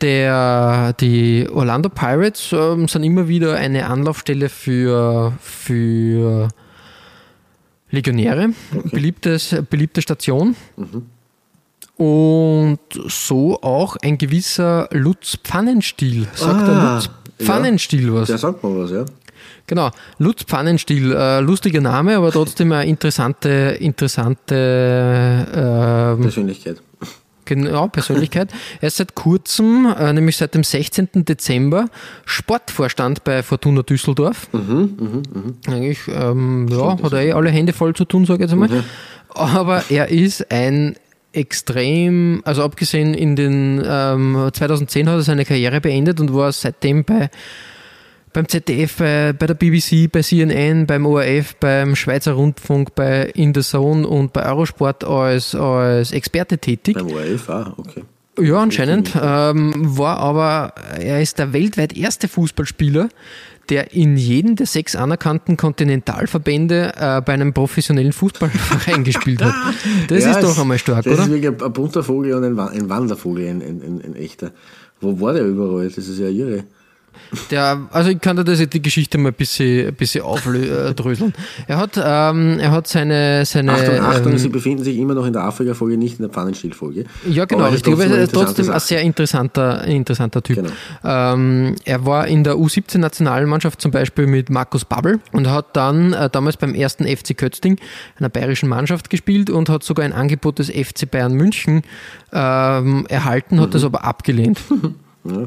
der, die Orlando Pirates ähm, sind immer wieder eine Anlaufstelle für, für Legionäre, okay. beliebtes, beliebte Station. Mhm. Und so auch ein gewisser Lutz Pfannenstiel. Sagt ah, der Lutz Pfannenstiel ja, was? Der sagt mal was, ja. Genau, Lutz Pfannenstiel, äh, lustiger Name, aber trotzdem eine interessante, interessante äh, Persönlichkeit. Genau, Persönlichkeit. Er ist seit kurzem, äh, nämlich seit dem 16. Dezember, Sportvorstand bei Fortuna Düsseldorf. Mhm, mh, mh. Eigentlich, ähm, ja, hat er eh alle Hände voll zu tun, sage ich jetzt einmal. Mhm. Aber er ist ein extrem, also abgesehen in den ähm, 2010 hat er seine Karriere beendet und war seitdem bei beim ZDF, bei, bei der BBC, bei CNN, beim ORF, beim Schweizer Rundfunk, bei In the Zone und bei Eurosport als, als Experte tätig. Beim ORF, ah, okay. Ja, anscheinend. Ähm, war aber, er ist der weltweit erste Fußballspieler, der in jedem der sechs anerkannten Kontinentalverbände äh, bei einem professionellen Fußballverein gespielt hat. Das ja, ist doch einmal stark, das oder? Das ist wirklich ein bunter Vogel und ein, Wandervogel, ein, ein, ein, ein echter. Wo war der überall? Das ist ja irre. Der, also ich kann dir das, die Geschichte mal ein bisschen, ein bisschen aufdröseln. Er hat, ähm, er hat seine, seine. Achtung, Achtung, ähm, Sie befinden sich immer noch in der Afrika-Folge, nicht in der Pfannenstiel-Folge. Ja, genau, aber richtig. Er ist trotzdem ein sehr interessanter, interessanter Typ. Genau. Ähm, er war in der U17-Nationalmannschaft zum Beispiel mit Markus Babbel und hat dann äh, damals beim ersten FC Kötzting, einer bayerischen Mannschaft, gespielt und hat sogar ein Angebot des FC Bayern München ähm, erhalten, hat mhm. das aber abgelehnt. ja.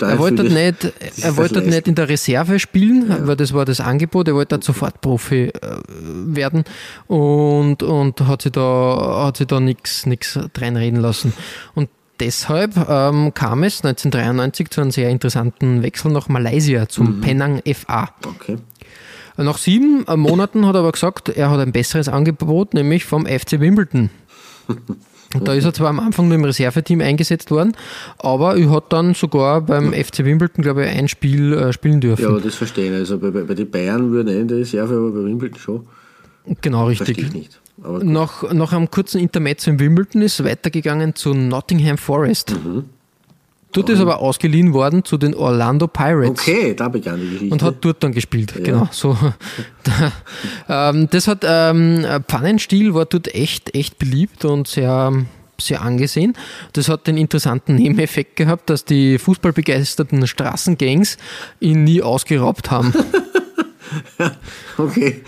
Er wollte, nicht, er wollte nicht in der Reserve spielen, ja. weil das war das Angebot. Er wollte okay. sofort Profi äh, werden und, und hat sich da, hat sich da nichts reinreden lassen. Und deshalb ähm, kam es 1993 zu einem sehr interessanten Wechsel nach Malaysia zum mhm. Penang FA. Okay. Nach sieben Monaten hat er aber gesagt, er hat ein besseres Angebot, nämlich vom FC Wimbledon. Und da ist er zwar am Anfang nur im Reserveteam eingesetzt worden, aber er hat dann sogar beim FC Wimbledon, glaube ich, ein Spiel äh, spielen dürfen. Ja, aber das verstehe ich. Also bei, bei, bei den Bayern würde er in der Reserve, aber bei Wimbledon schon. Genau, Verstehe richtig. ich nicht. Nach, nach einem kurzen Intermezzo in Wimbledon ist es weitergegangen zu Nottingham Forest. Mhm. Dort ist er aber ausgeliehen worden zu den Orlando Pirates. okay, da begann die Geschichte. Und hat dort dann gespielt, genau. So. Ähm, das hat ähm, Pfannenstiel war dort echt, echt beliebt und sehr, sehr angesehen. Das hat den interessanten Nebeneffekt gehabt, dass die fußballbegeisterten Straßengangs ihn nie ausgeraubt haben. okay.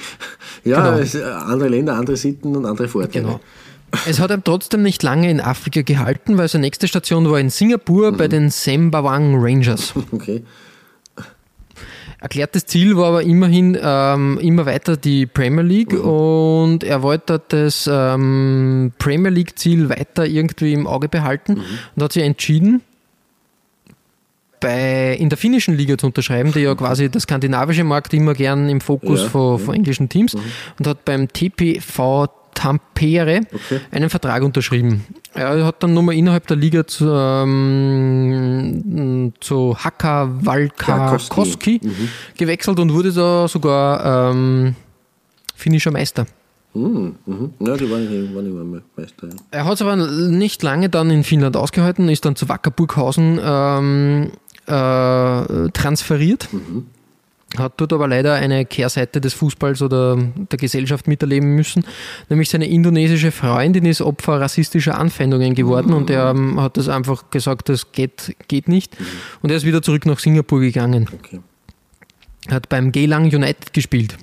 Ja, Genau. äh, andere Länder, andere Sitten und andere Vorteile. Genau. Es hat ihm trotzdem nicht lange in Afrika gehalten, weil seine nächste Station war in Singapur bei den Sembawang Rangers. Okay. Erklärtes Ziel war aber immerhin ähm, immer weiter die Premier League und er wollte das ähm, Premier League Ziel weiter irgendwie im Auge behalten und hat sich entschieden, bei, in der finnischen Liga zu unterschreiben, die ja quasi der skandinavische Markt immer gern im Fokus Ja, von, von englischen Teams und hat beim TPV Tampere Okay. einen Vertrag unterschrieben. Er hat dann nochmal innerhalb der Liga zu, ähm, zu Haka Valkakoski Valkoski. gewechselt und wurde da sogar ähm, finnischer Meister. Hm, mhm. Ja, die waren, nicht- waren immer Me- Meister. Ja. Er hat es aber nicht lange dann in Finnland ausgehalten, ist dann zu Wacker Burghausen ähm, äh, transferiert. Hat dort aber leider eine Kehrseite des Fußballs oder der Gesellschaft miterleben müssen. Nämlich seine indonesische Freundin ist Opfer rassistischer Anfeindungen geworden und er ähm, hat das einfach gesagt, das geht, geht nicht. Und er ist wieder zurück nach Singapur gegangen. Okay. Hat beim Gelang United gespielt.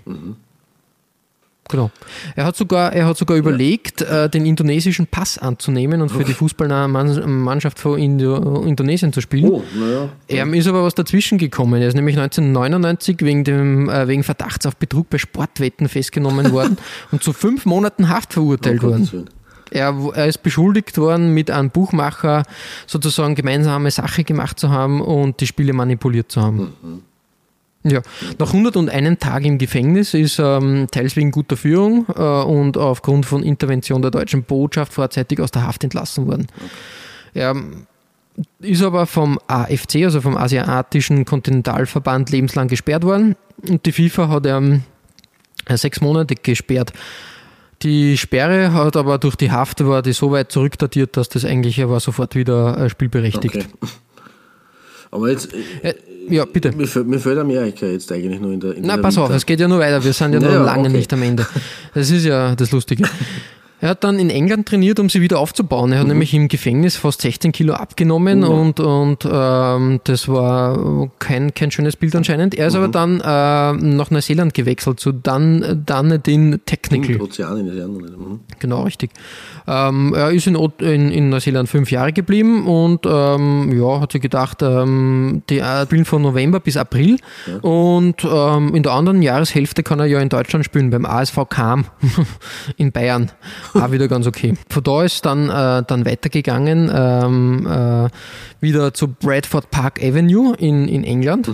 Genau. Er hat sogar, er hat sogar überlegt, äh, den indonesischen Pass anzunehmen und für die Fußballmannschaft von Indo Indonesien zu spielen. Oh, naja. Er ist aber was dazwischen gekommen. Er ist nämlich 1999 wegen, dem, äh, wegen Verdachts auf Betrug bei Sportwetten festgenommen worden und zu fünf Monaten Haft verurteilt worden. Er, er ist beschuldigt worden, mit einem Buchmacher sozusagen gemeinsame Sache gemacht zu haben und die Spiele manipuliert zu haben. Ja, nach 101 Tagen im Gefängnis ist ähm, teils wegen guter Führung äh, und aufgrund von Intervention der deutschen Botschaft vorzeitig aus der Haft entlassen worden. Er ist aber vom AFC, also vom Asiatischen Kontinentalverband, lebenslang gesperrt worden und die FIFA hat ähm, sechs Monate gesperrt. Die Sperre hat aber durch die Haft war die so weit zurückdatiert, dass das eigentlich er war sofort wieder äh, spielberechtigt. Okay. Aber jetzt, äh, Äh, ja, bitte. mir, fällt, mir fällt Amerika jetzt eigentlich nur in der in Na, pass auf, Vita. es geht ja nur weiter. Wir sind ja noch Naja, lange okay. nicht am Ende. Das ist ja das Lustige. Er hat dann in England trainiert, um sie wieder aufzubauen. Mhm. Er hat nämlich im Gefängnis fast 16 Kilo abgenommen und, und ähm, das war kein, kein schönes Bild anscheinend. Er ist Mhm. aber dann äh, nach Neuseeland gewechselt zu Dun, Dunedin Technical. In der anderen. Mhm. Genau, richtig. Ähm, er ist in, in, in Neuseeland fünf Jahre geblieben und ähm, ja, hat sich gedacht, ähm, die äh, spielen von November bis April und ähm, in der anderen Jahreshälfte kann er ja in Deutschland spielen, beim ASV Kam in Bayern. Auch wieder ganz okay. Von da ist dann, äh, dann weitergegangen, ähm, äh, wieder zu Bradford Park Avenue in, in England.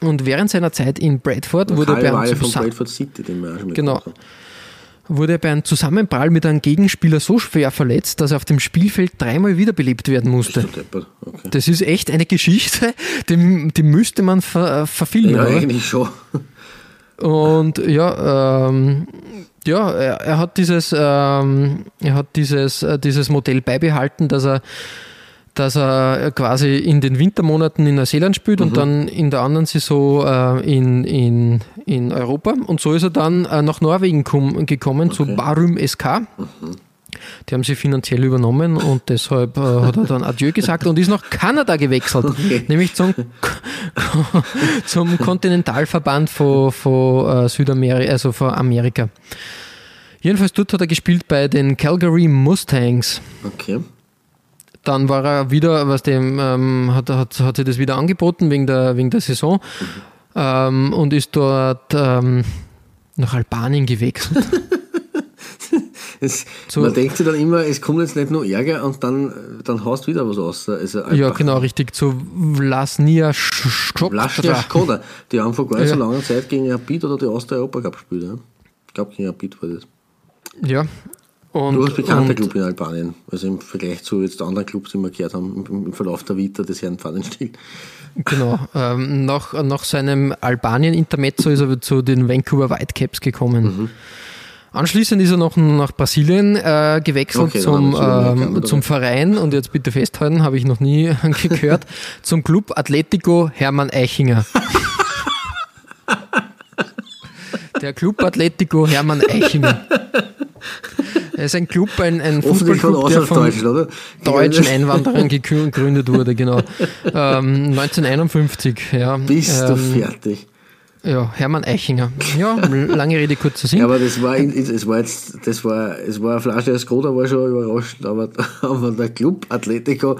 Und während seiner Zeit in Bradford wurde er bei einem Bradford City, Genau. wurde er bei einem Zusammenprall mit einem Gegenspieler so schwer verletzt, dass er auf dem Spielfeld dreimal wiederbelebt werden musste. Du deppert? Okay. Das ist echt eine Geschichte, die, die müsste man ver, verfilmen. Ja, eigentlich schon. Und ja, ähm, ja, er, er hat dieses, ähm, er hat dieses, äh, dieses Modell beibehalten, dass er dass er quasi in den Wintermonaten in Neuseeland spielt und dann in der anderen Saison äh, in, in, in Europa. Und so ist er dann äh, nach Norwegen kom- gekommen zu Barum SK. Die haben sie finanziell übernommen und deshalb äh, hat er dann Adieu gesagt und ist nach Kanada gewechselt, nämlich zum, zum Kontinentalverband von, von äh, Südamerika, also von Amerika. Jedenfalls dort hat er gespielt bei den Calgary Mustangs. Okay. Dann war er wieder, was dem, ähm, hat, hat, hat sich das wieder angeboten wegen der, wegen der Saison ähm, und ist dort ähm, nach Albanien gewechselt. Es, so. Man denkt sich dann immer, es kommt jetzt nicht nur Ärger und dann, dann hast du wieder was aus. Also ja, genau, richtig. Zu Vlasnia Skoda. Die haben vor gar nicht ja. so langer Zeit gegen Rapid oder die Austria Europa Cup gespielt. Ja? Ich glaube, gegen Rapid war das. Ja. Und, du hast bekannter Club in Albanien, also im Vergleich zu jetzt anderen Clubs, die wir gehört haben, im, im Verlauf der Vita des Herrn Pfannenstiel. Genau. Ähm, nach, nach seinem Albanien-Intermezzo ist er zu den Vancouver Whitecaps gekommen. Mhm. Anschließend ist er noch nach Brasilien äh, gewechselt okay, zum, ähm, zum Verein und jetzt bitte festhalten, habe ich noch nie gehört, zum Club Atletico Hermann Eichinger. Der Club Atletico Hermann Eichinger. Er ist ein Club, ein, ein Fußballclub, der von oder? deutschen Einwanderern gegründet wurde, genau. Ähm, 1951, ja. Bist ähm, du fertig? Ja, Hermann Eichinger. Ja, lange Rede, kurzer Sinn. Ja, aber das war, es war jetzt, das war, es war eine Flasche Skoda, war schon überraschend, aber, aber der Club Atletico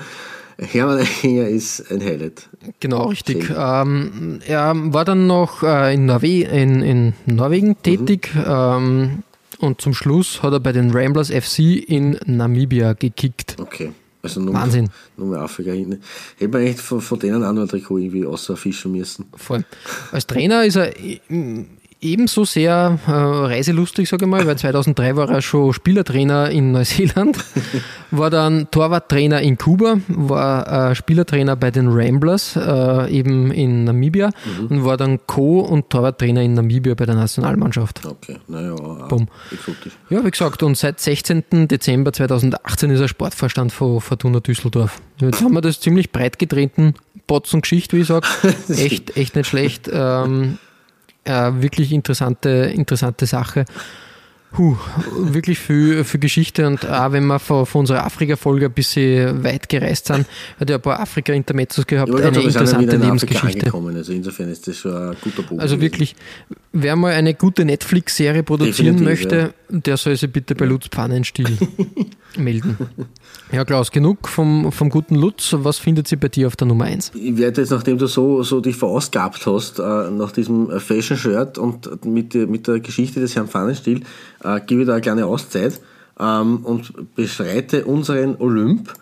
Hermann Eichinger ist ein Highlight. Genau, richtig. Ähm, er war dann noch äh, in, Norwe in, in Norwegen tätig. Mhm. Ähm, und zum Schluss hat er bei den Ramblers FC in Namibia gekickt. Okay. Also nur Wahnsinn. Nur mehr Afrika hin. Hätte man echt von, von denen auch noch ein Trikot irgendwie außer fischen müssen. Voll. Als Trainer ist er ebenso sehr äh, reiselustig, sage ich mal, weil 2003 war er schon Spielertrainer in Neuseeland, war dann Torwarttrainer in Kuba, war äh, Spielertrainer bei den Ramblers, äh, eben in Namibia mhm. und war dann Co- und Torwarttrainer in Namibia bei der Nationalmannschaft. Okay, naja, Boom. Ja, wie gesagt, und seit 16. Dezember 2018 ist er Sportvorstand von Fortuna Düsseldorf. Jetzt haben wir das ziemlich breit getreten, Botzen Geschichte, wie ich sage. Echt, echt nicht schlecht. Ähm, äh, wirklich interessante, interessante Sache. Puh, wirklich viel für Geschichte und auch wenn wir von, von unserer Afrika-Folge ein bisschen weit gereist sind, hat ja ein paar Afrika-Intermezzos gehabt, eine interessante Lebensgeschichte. Also insofern ist das schon ein guter Punkt. Also wirklich, wer mal eine gute Netflix-Serie produzieren Definitiv, möchte, ja. der soll sich bitte bei Lutz Pannenstiel melden. Ja, Klaus, genug vom, vom guten Lutz. Was findet sie bei dir auf der Nummer 1? Ich werde jetzt, nachdem du so, so dich verausgabt hast, äh, nach diesem Fashion-Shirt und mit, mit der Geschichte des Herrn Pfannenstiel, äh, gebe ich da eine kleine Auszeit ähm, und beschreite unseren Olymp,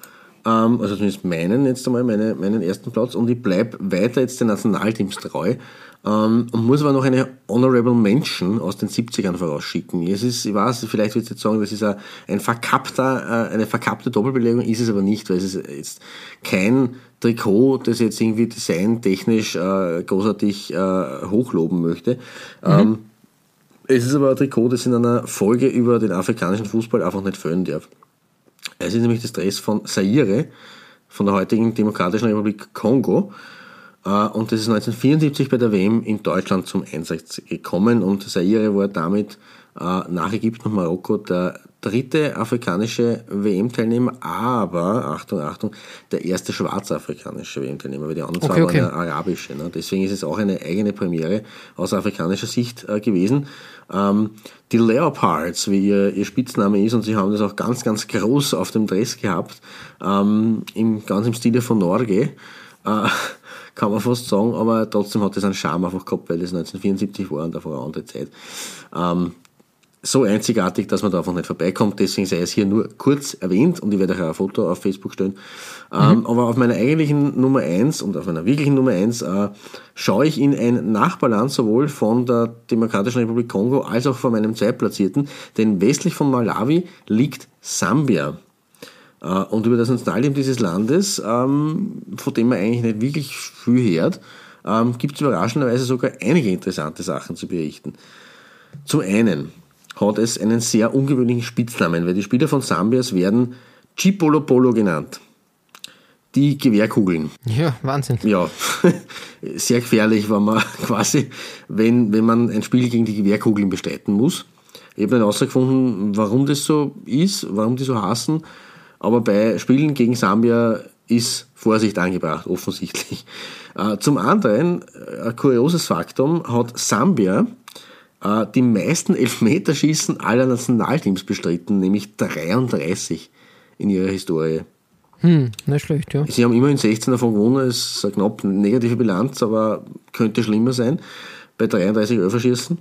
ähm, also zumindest meinen jetzt einmal, meine, meinen ersten Platz und ich bleibe weiter jetzt den Nationalteams treu. Ähm, und muss aber noch eine Honorable Mention aus den 70ern vorausschicken. Es ist, ich weiß, vielleicht wird jetzt sagen, das ist ein verkappter, äh, eine verkappte Doppelbelegung, ist es aber nicht, weil es ist jetzt kein Trikot, das jetzt irgendwie designtechnisch äh, großartig äh, hochloben möchte. Mhm. Ähm, es ist aber ein Trikot, das in einer Folge über den afrikanischen Fußball einfach nicht füllen darf. Es ist nämlich das Dress von Zaire, von der heutigen Demokratischen Republik Kongo. Äh, und das ist 1974 bei der WM in Deutschland zum Einsatz gekommen und Zaire war damit äh, nach Ägypten und Marokko der dritte afrikanische WM-Teilnehmer, aber, Achtung, Achtung, der erste schwarzafrikanische WM-Teilnehmer, weil die anderen okay, zwei okay. waren ja arabische. Ne? Deswegen ist es auch eine eigene Premiere aus afrikanischer Sicht äh, gewesen. Ähm, die Leopards, wie ihr, ihr Spitzname ist, und sie haben das auch ganz, ganz groß auf dem Dress gehabt, ähm, im, ganz im Stile von Norge. Äh, kann man fast sagen, aber trotzdem hat das einen Charme einfach gehabt, weil das 1974 war und davor eine andere Zeit. Ähm, so einzigartig, dass man da einfach nicht vorbeikommt. Deswegen sei es hier nur kurz erwähnt und ich werde euch auch ein Foto auf Facebook stellen. Ähm, mhm. aber auf meiner eigentlichen Nummer eins und auf meiner wirklichen Nummer eins äh, schaue ich in ein Nachbarland sowohl von der Demokratischen Republik Kongo als auch von meinem Zweitplatzierten, denn westlich von Malawi liegt Sambia. Äh, und über das Nationalteam dieses Landes, ähm, von dem man eigentlich nicht wirklich viel hört, ähm, gibt es überraschenderweise sogar einige interessante Sachen zu berichten. Zum einen hat es einen sehr ungewöhnlichen Spitznamen, weil die Spieler von Sambias werden Chipolo Polo genannt. Die Gewehrkugeln. Ja, Wahnsinn. Ja, sehr gefährlich, wenn man quasi, wenn, wenn man ein Spiel gegen die Gewehrkugeln bestreiten muss. Ich habe dann herausgefunden, warum das so ist, warum die so hassen. Aber bei Spielen gegen Sambia ist Vorsicht angebracht, offensichtlich. Äh, zum anderen, äh, ein kurioses Faktum, hat Sambia die meisten Elfmeterschießen aller Nationalteams bestritten, nämlich 33 in ihrer Historie. Hm, nicht schlecht, ja. Sie haben immerhin 16 davon gewonnen, ist eine knapp negative Bilanz, aber könnte schlimmer sein bei 33 Elferschießen.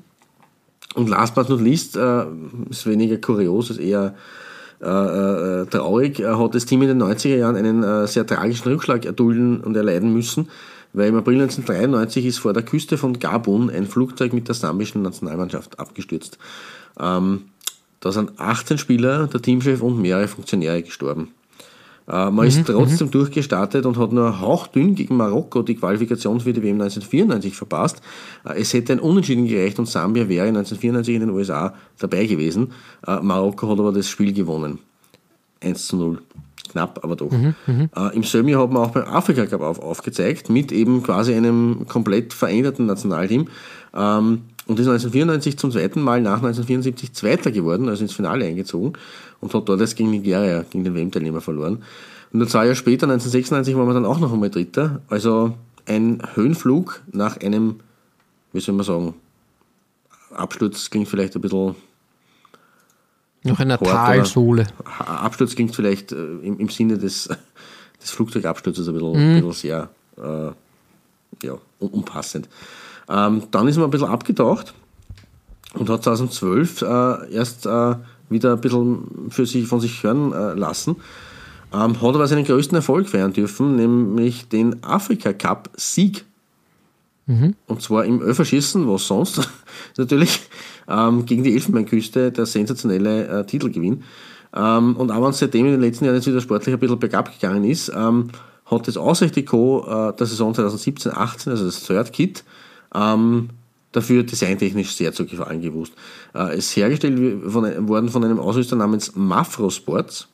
und last but not least, äh, ist weniger kurios, ist eher äh, äh, traurig, äh, hat das Team in den 90er Jahren einen äh, sehr tragischen Rückschlag erdulden und erleiden müssen, weil im April 1993 ist vor der Küste von Gabun ein Flugzeug mit der sambischen Nationalmannschaft abgestürzt. Ähm, da sind 18 Spieler, der Teamchef und mehrere Funktionäre gestorben. Äh, man ist mhm, trotzdem mhm. durchgestartet und hat nur hauchdünn gegen Marokko die Qualifikation für die WM 1994 verpasst. Äh, es hätte ein Unentschieden gereicht und Sambia wäre 1994 in den USA dabei gewesen. Äh, Marokko hat aber das Spiel gewonnen. 1 zu 0 knapp, aber doch. Mhm, äh, Im selben Jahr hat man auch beim Afrika Cup auf, aufgezeigt, mit eben quasi einem komplett veränderten Nationalteam. Ähm, und ist 1994 zum zweiten Mal nach 1974 Zweiter geworden, also ins Finale eingezogen und hat dort erst gegen Nigeria, gegen den WM-Teilnehmer verloren. Und nur zwei Jahre später, 1996, waren wir dann auch noch einmal Dritter. Also ein Höhenflug nach einem, wie soll man sagen, Absturz klingt vielleicht ein bisschen. Nach einer Talsohle. Absturz klingt vielleicht äh, im, im Sinne des, des Flugzeugabsturzes ein bisschen, ein bisschen sehr äh, ja, unpassend. Ähm, dann ist man ein bisschen abgetaucht und hat 2012 äh, erst äh, wieder ein bisschen für sich, von sich hören äh, lassen. Ähm, hat aber seinen größten Erfolg feiern dürfen, nämlich den Afrika Cup Sieg. Mhm. Und zwar im Öfferschießen, was sonst natürlich, ähm, gegen die Elfenbeinküste der sensationelle äh, Titelgewinn. Ähm, und auch wenn es seitdem in den letzten Jahren jetzt wieder sportlich ein bisschen bergab gegangen ist, ähm, hat das Ausrichtrikot äh, der Saison 2017-18, also das Third Kit, ähm, dafür designtechnisch sehr zu gefallen gewusst. Äh, ist hergestellt von, worden von einem Ausrüster namens Mafro Sports.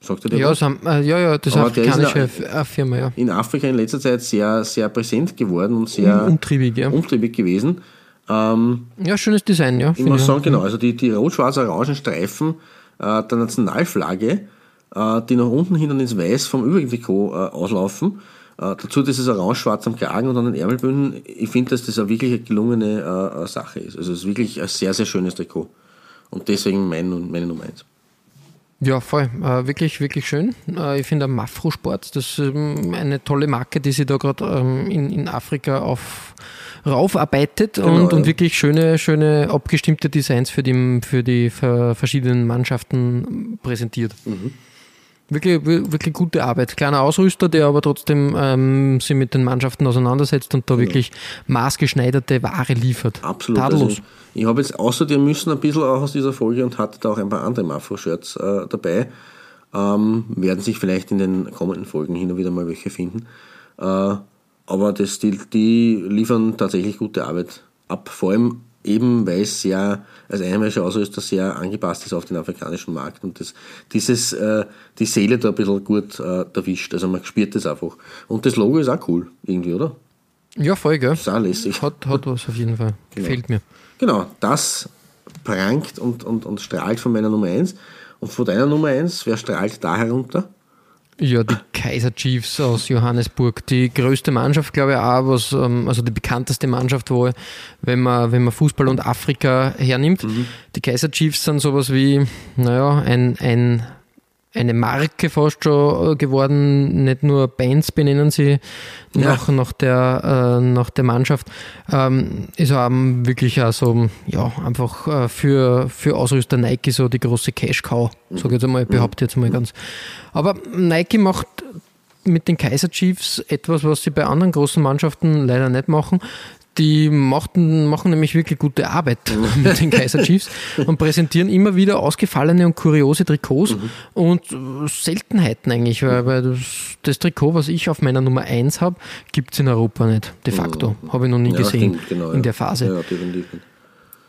Sagt ihr ja, so, äh, ja, ja, das ist eine afrikanische ist in, Firma, ja. In Afrika in letzter Zeit sehr, sehr präsent geworden und sehr umtriebig, ja. umtriebig gewesen. Ähm, ja, schönes Design, ja. Ich muss sagen, genau, also die, die rot-schwarz-orangen Streifen äh, der Nationalflagge, äh, die nach unten hin und ins Weiß vom übrigen Trikot äh, auslaufen, äh, dazu dieses Orange-Schwarz am Kragen und an den Ärmelbünden. Ich finde, dass das eine wirklich eine gelungene äh, äh, Sache ist. Also es ist wirklich ein sehr, sehr schönes Trikot. Und deswegen mein, meine Nummer eins. Ja, voll. Äh, wirklich, wirklich schön. Äh, ich finde Mafro Sport, das ist ähm, eine tolle Marke, die sich da gerade ähm, in, in Afrika auf raufarbeitet genau, und, ja. und wirklich schöne, schöne abgestimmte Designs für die, für die verschiedenen Mannschaften präsentiert. Mhm. Wirklich, wirklich gute Arbeit. Kleiner Ausrüster, der aber trotzdem ähm, sich mit den Mannschaften auseinandersetzt und da ja. wirklich maßgeschneiderte Ware liefert. Absolut. Tadellos. Also ich habe jetzt außerdem müssen ein bisschen auch aus dieser Folge und hatte da auch ein paar andere Mafro-Shirts äh, dabei. Ähm, werden sich vielleicht in den kommenden Folgen hin und wieder mal welche finden. Äh, aber das, die, die liefern tatsächlich gute Arbeit ab. Vor allem eben weil es sehr als einheimischer Ausrüster sehr angepasst ist auf den afrikanischen Markt und das, dieses, äh, die Seele da ein bisschen gut äh, erwischt. Also man spürt das einfach. Und das Logo ist auch cool, irgendwie, oder? Ja, voll, gell? Ist auch lässig. Hat, hat was auf jeden Fall. Genau. Gefällt mir. Genau, das prangt und, und, und strahlt von meiner Nummer 1. Und von deiner Nummer 1, wer strahlt da herunter? Ja, die Kaiser Chiefs aus Johannesburg, die größte Mannschaft, glaube ich, auch, was, ähm, also die bekannteste Mannschaft wohl, wenn man, wenn man Fußball und Afrika hernimmt. Mhm. Die Kaiser Chiefs sind sowas wie, naja, ein, ein eine Marke fast schon äh, geworden. Nicht nur Bands benennen sie ja. nach, nach, der, äh, nach der Mannschaft. Ähm, ist auch wirklich also, ja, einfach äh, für, für Ausrüster Nike so die große Cash-Cow, sage ich jetzt einmal, behaupte jetzt mal ganz. Aber Nike macht mit den Kaiser Chiefs etwas, was sie bei anderen großen Mannschaften leider nicht machen die machten, machen nämlich wirklich gute Arbeit mit den Kaiser Chiefs und präsentieren immer wieder ausgefallene und kuriose Trikots mhm. und Seltenheiten eigentlich, weil, weil das, das, Trikot, was ich auf meiner Nummer 1 habe, gibt es in Europa nicht, de facto. Mhm. Habe ich noch nie ja, gesehen stimmt, genau, in der Phase. Ja, definitiv.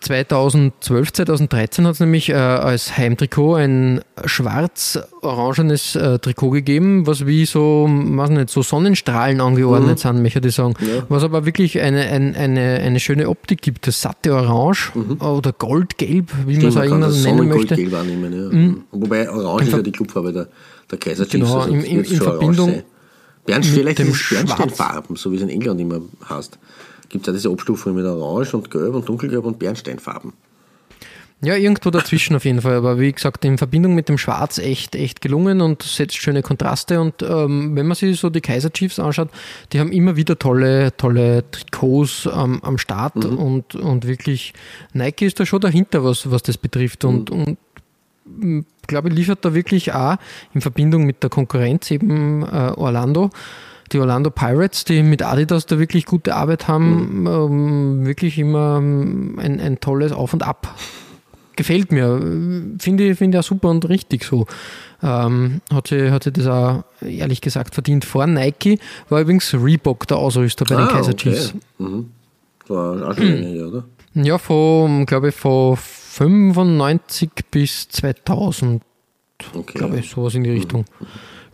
2012, 2013 hat es nämlich äh, als Heimtrikot ein schwarz-orangenes äh, Trikot gegeben, was wie so, weiß nicht, so Sonnenstrahlen angeordnet mhm. sind, möchte ich sagen. Ja. Was aber wirklich eine, eine, eine, eine schöne Optik gibt, das satte Orange mhm. oder Goldgelb, wie man es auch irgendwann nennen möchte. Goldgelb annehmen, ja. Mhm. Wobei Orange ist ja die Clubfarbe der, der Kaiser Chiefs. Genau, also in, in, in Verbindung Bernstein, vielleicht ist es Bernsteinfarben, so wie es in England immer heißt gibt es ja diese Abstufungen mit Orange und Gelb und Dunkelgelb und Bernsteinfarben. Ja, irgendwo dazwischen auf jeden Fall. Aber wie gesagt, in Verbindung mit dem Schwarz echt, echt gelungen und setzt schöne Kontraste. Und ähm, wenn man sich so die Kaiser Chiefs anschaut, die haben immer wieder tolle, tolle Trikots ähm, am Start mhm. und, und wirklich Nike ist da schon dahinter, was, was das betrifft. Und, mhm. und glaube ich, liefert da wirklich auch in Verbindung mit der Konkurrenz eben äh, Orlando die Orlando Pirates, die mit Adidas da wirklich gute Arbeit haben, mhm. ähm, wirklich immer ähm, ein, ein tolles Auf und Ab. Gefällt mir. Finde ich, auch super und richtig so. Ähm, hat, sie, hat sie das auch ehrlich gesagt verdient. Vor Nike war übrigens Reebok der Ausrüster bei ah, den Kaiser okay. Chiefs. Mhm. War auch schon her, oder? Ja, von, glaube ich, von 95 bis 2000. Okay. Glaube ich, sowas in die Richtung. Mhm.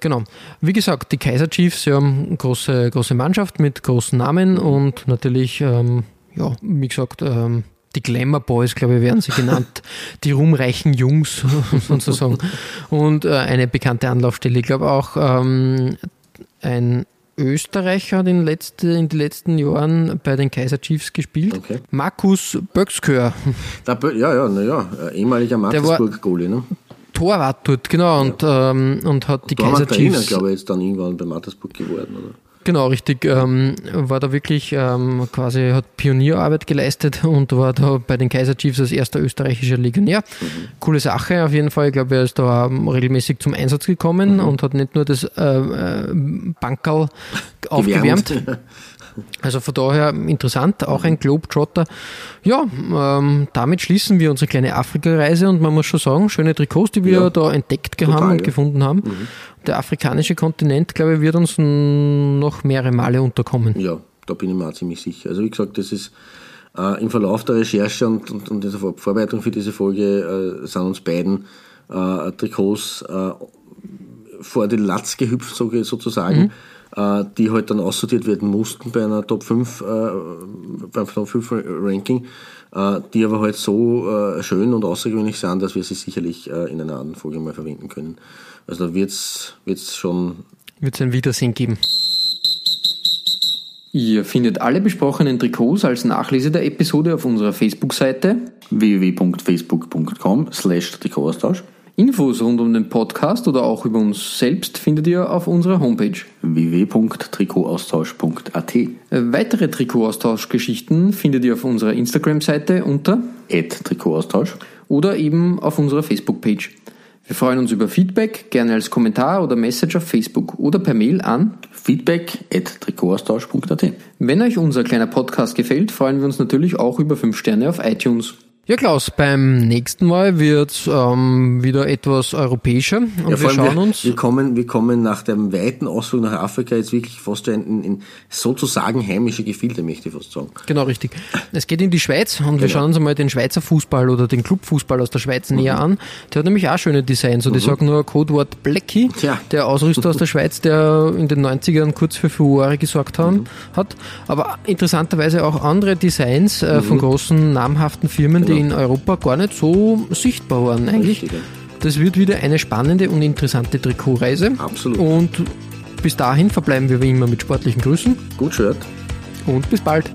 Genau. Wie gesagt, die Kaiser Chiefs ja, eine große, große Mannschaft mit großen Namen und natürlich, ähm, ja, wie gesagt, ähm, die Glamour Boys, glaube ich, werden sie genannt, die ruhmreichen Jungs sozusagen. Und äh, eine bekannte Anlaufstelle. Ich glaube auch ähm, ein Österreicher hat in, letzte, in den letzten Jahren bei den Kaiser Chiefs gespielt. Okay. Markus Böckskör. Ja, ja, naja, ehemaliger Mattersburg-Goalie, ne? Torwart dort, genau, und, ja. ähm, und hat die Kaiser Chiefs. glaube ich, jetzt dann irgendwann bei Mattersburg geworden, oder? Genau, richtig. Ähm, war da wirklich ähm, quasi, hat Pionierarbeit geleistet und war da bei den Kaiser Chiefs als erster österreichischer Legionär. Mhm. Coole Sache auf jeden Fall. Ich glaube, er ist da regelmäßig zum Einsatz gekommen mhm. und hat nicht nur das äh, äh Bankerl aufgewärmt. Also von daher interessant, auch ein Globetrotter. Ja, ähm, damit schließen wir unsere kleine Afrika-Reise und man muss schon sagen, schöne Trikots, die wir ja, da entdeckt total, haben und ja. gefunden haben. Mhm. Der afrikanische Kontinent, glaube ich, wird uns noch mehrere Male unterkommen. Ja, da bin ich mir auch ziemlich sicher. Also wie gesagt, das ist äh, im Verlauf der Recherche und, und, und der Vorbereitung für diese Folge äh, sind uns beiden äh, Trikots äh, vor den Latz gehüpft, sozusagen. Mhm äh, die halt dann aussortiert werden mussten bei einer Top 5, äh, beim Top 5 Ranking, äh, die aber halt so äh, schön und außergewöhnlich sind, dass wir sie sicherlich äh, in einer anderen Folge mal verwenden können. Also da wird es schon. Wird es ein Wiedersehen geben. Ihr findet alle besprochenen Trikots als Nachlese der Episode auf unserer Facebook-Seite www.facebook.com slash Trikotaustausch Infos rund um den Podcast oder auch über uns selbst findet ihr auf unserer Homepage www.trikotaustausch.at. Weitere Trikotaustauschgeschichten findet ihr auf unserer Instagram-Seite unter Trikotaustausch oder eben auf unserer Facebook-Page. Wir freuen uns über Feedback, gerne als Kommentar oder Message auf Facebook oder per Mail an feedback.trikotaustausch.at. Wenn euch unser kleiner Podcast gefällt, freuen wir uns natürlich auch über 5 Sterne auf iTunes. Ja, Klaus, beim nächsten Mal wird ähm, wieder etwas europäischer und ja, wir schauen wir, uns. Wir kommen, wir kommen nach dem weiten Ausflug nach Afrika jetzt wirklich fast in, in sozusagen heimische Gefilde, möchte ich fast sagen. Genau, richtig. Es geht in die Schweiz und genau. wir schauen uns einmal den Schweizer Fußball oder den Clubfußball aus der Schweiz mhm. näher an. Der hat nämlich auch schöne Designs und mhm. ich sage nur Codewort Blackie, Tja. der Ausrüster aus der Schweiz, der in den 90ern kurz für Furore gesorgt haben, mhm. hat. Aber interessanterweise auch andere Designs äh, von mhm. großen namhaften Firmen, die in Europa gar nicht so sichtbar waren eigentlich. Das wird wieder eine spannende und interessante Trikotreise. Absolut. Und bis dahin verbleiben wir wie immer mit sportlichen Grüßen. Gut Shirt. Und bis bald.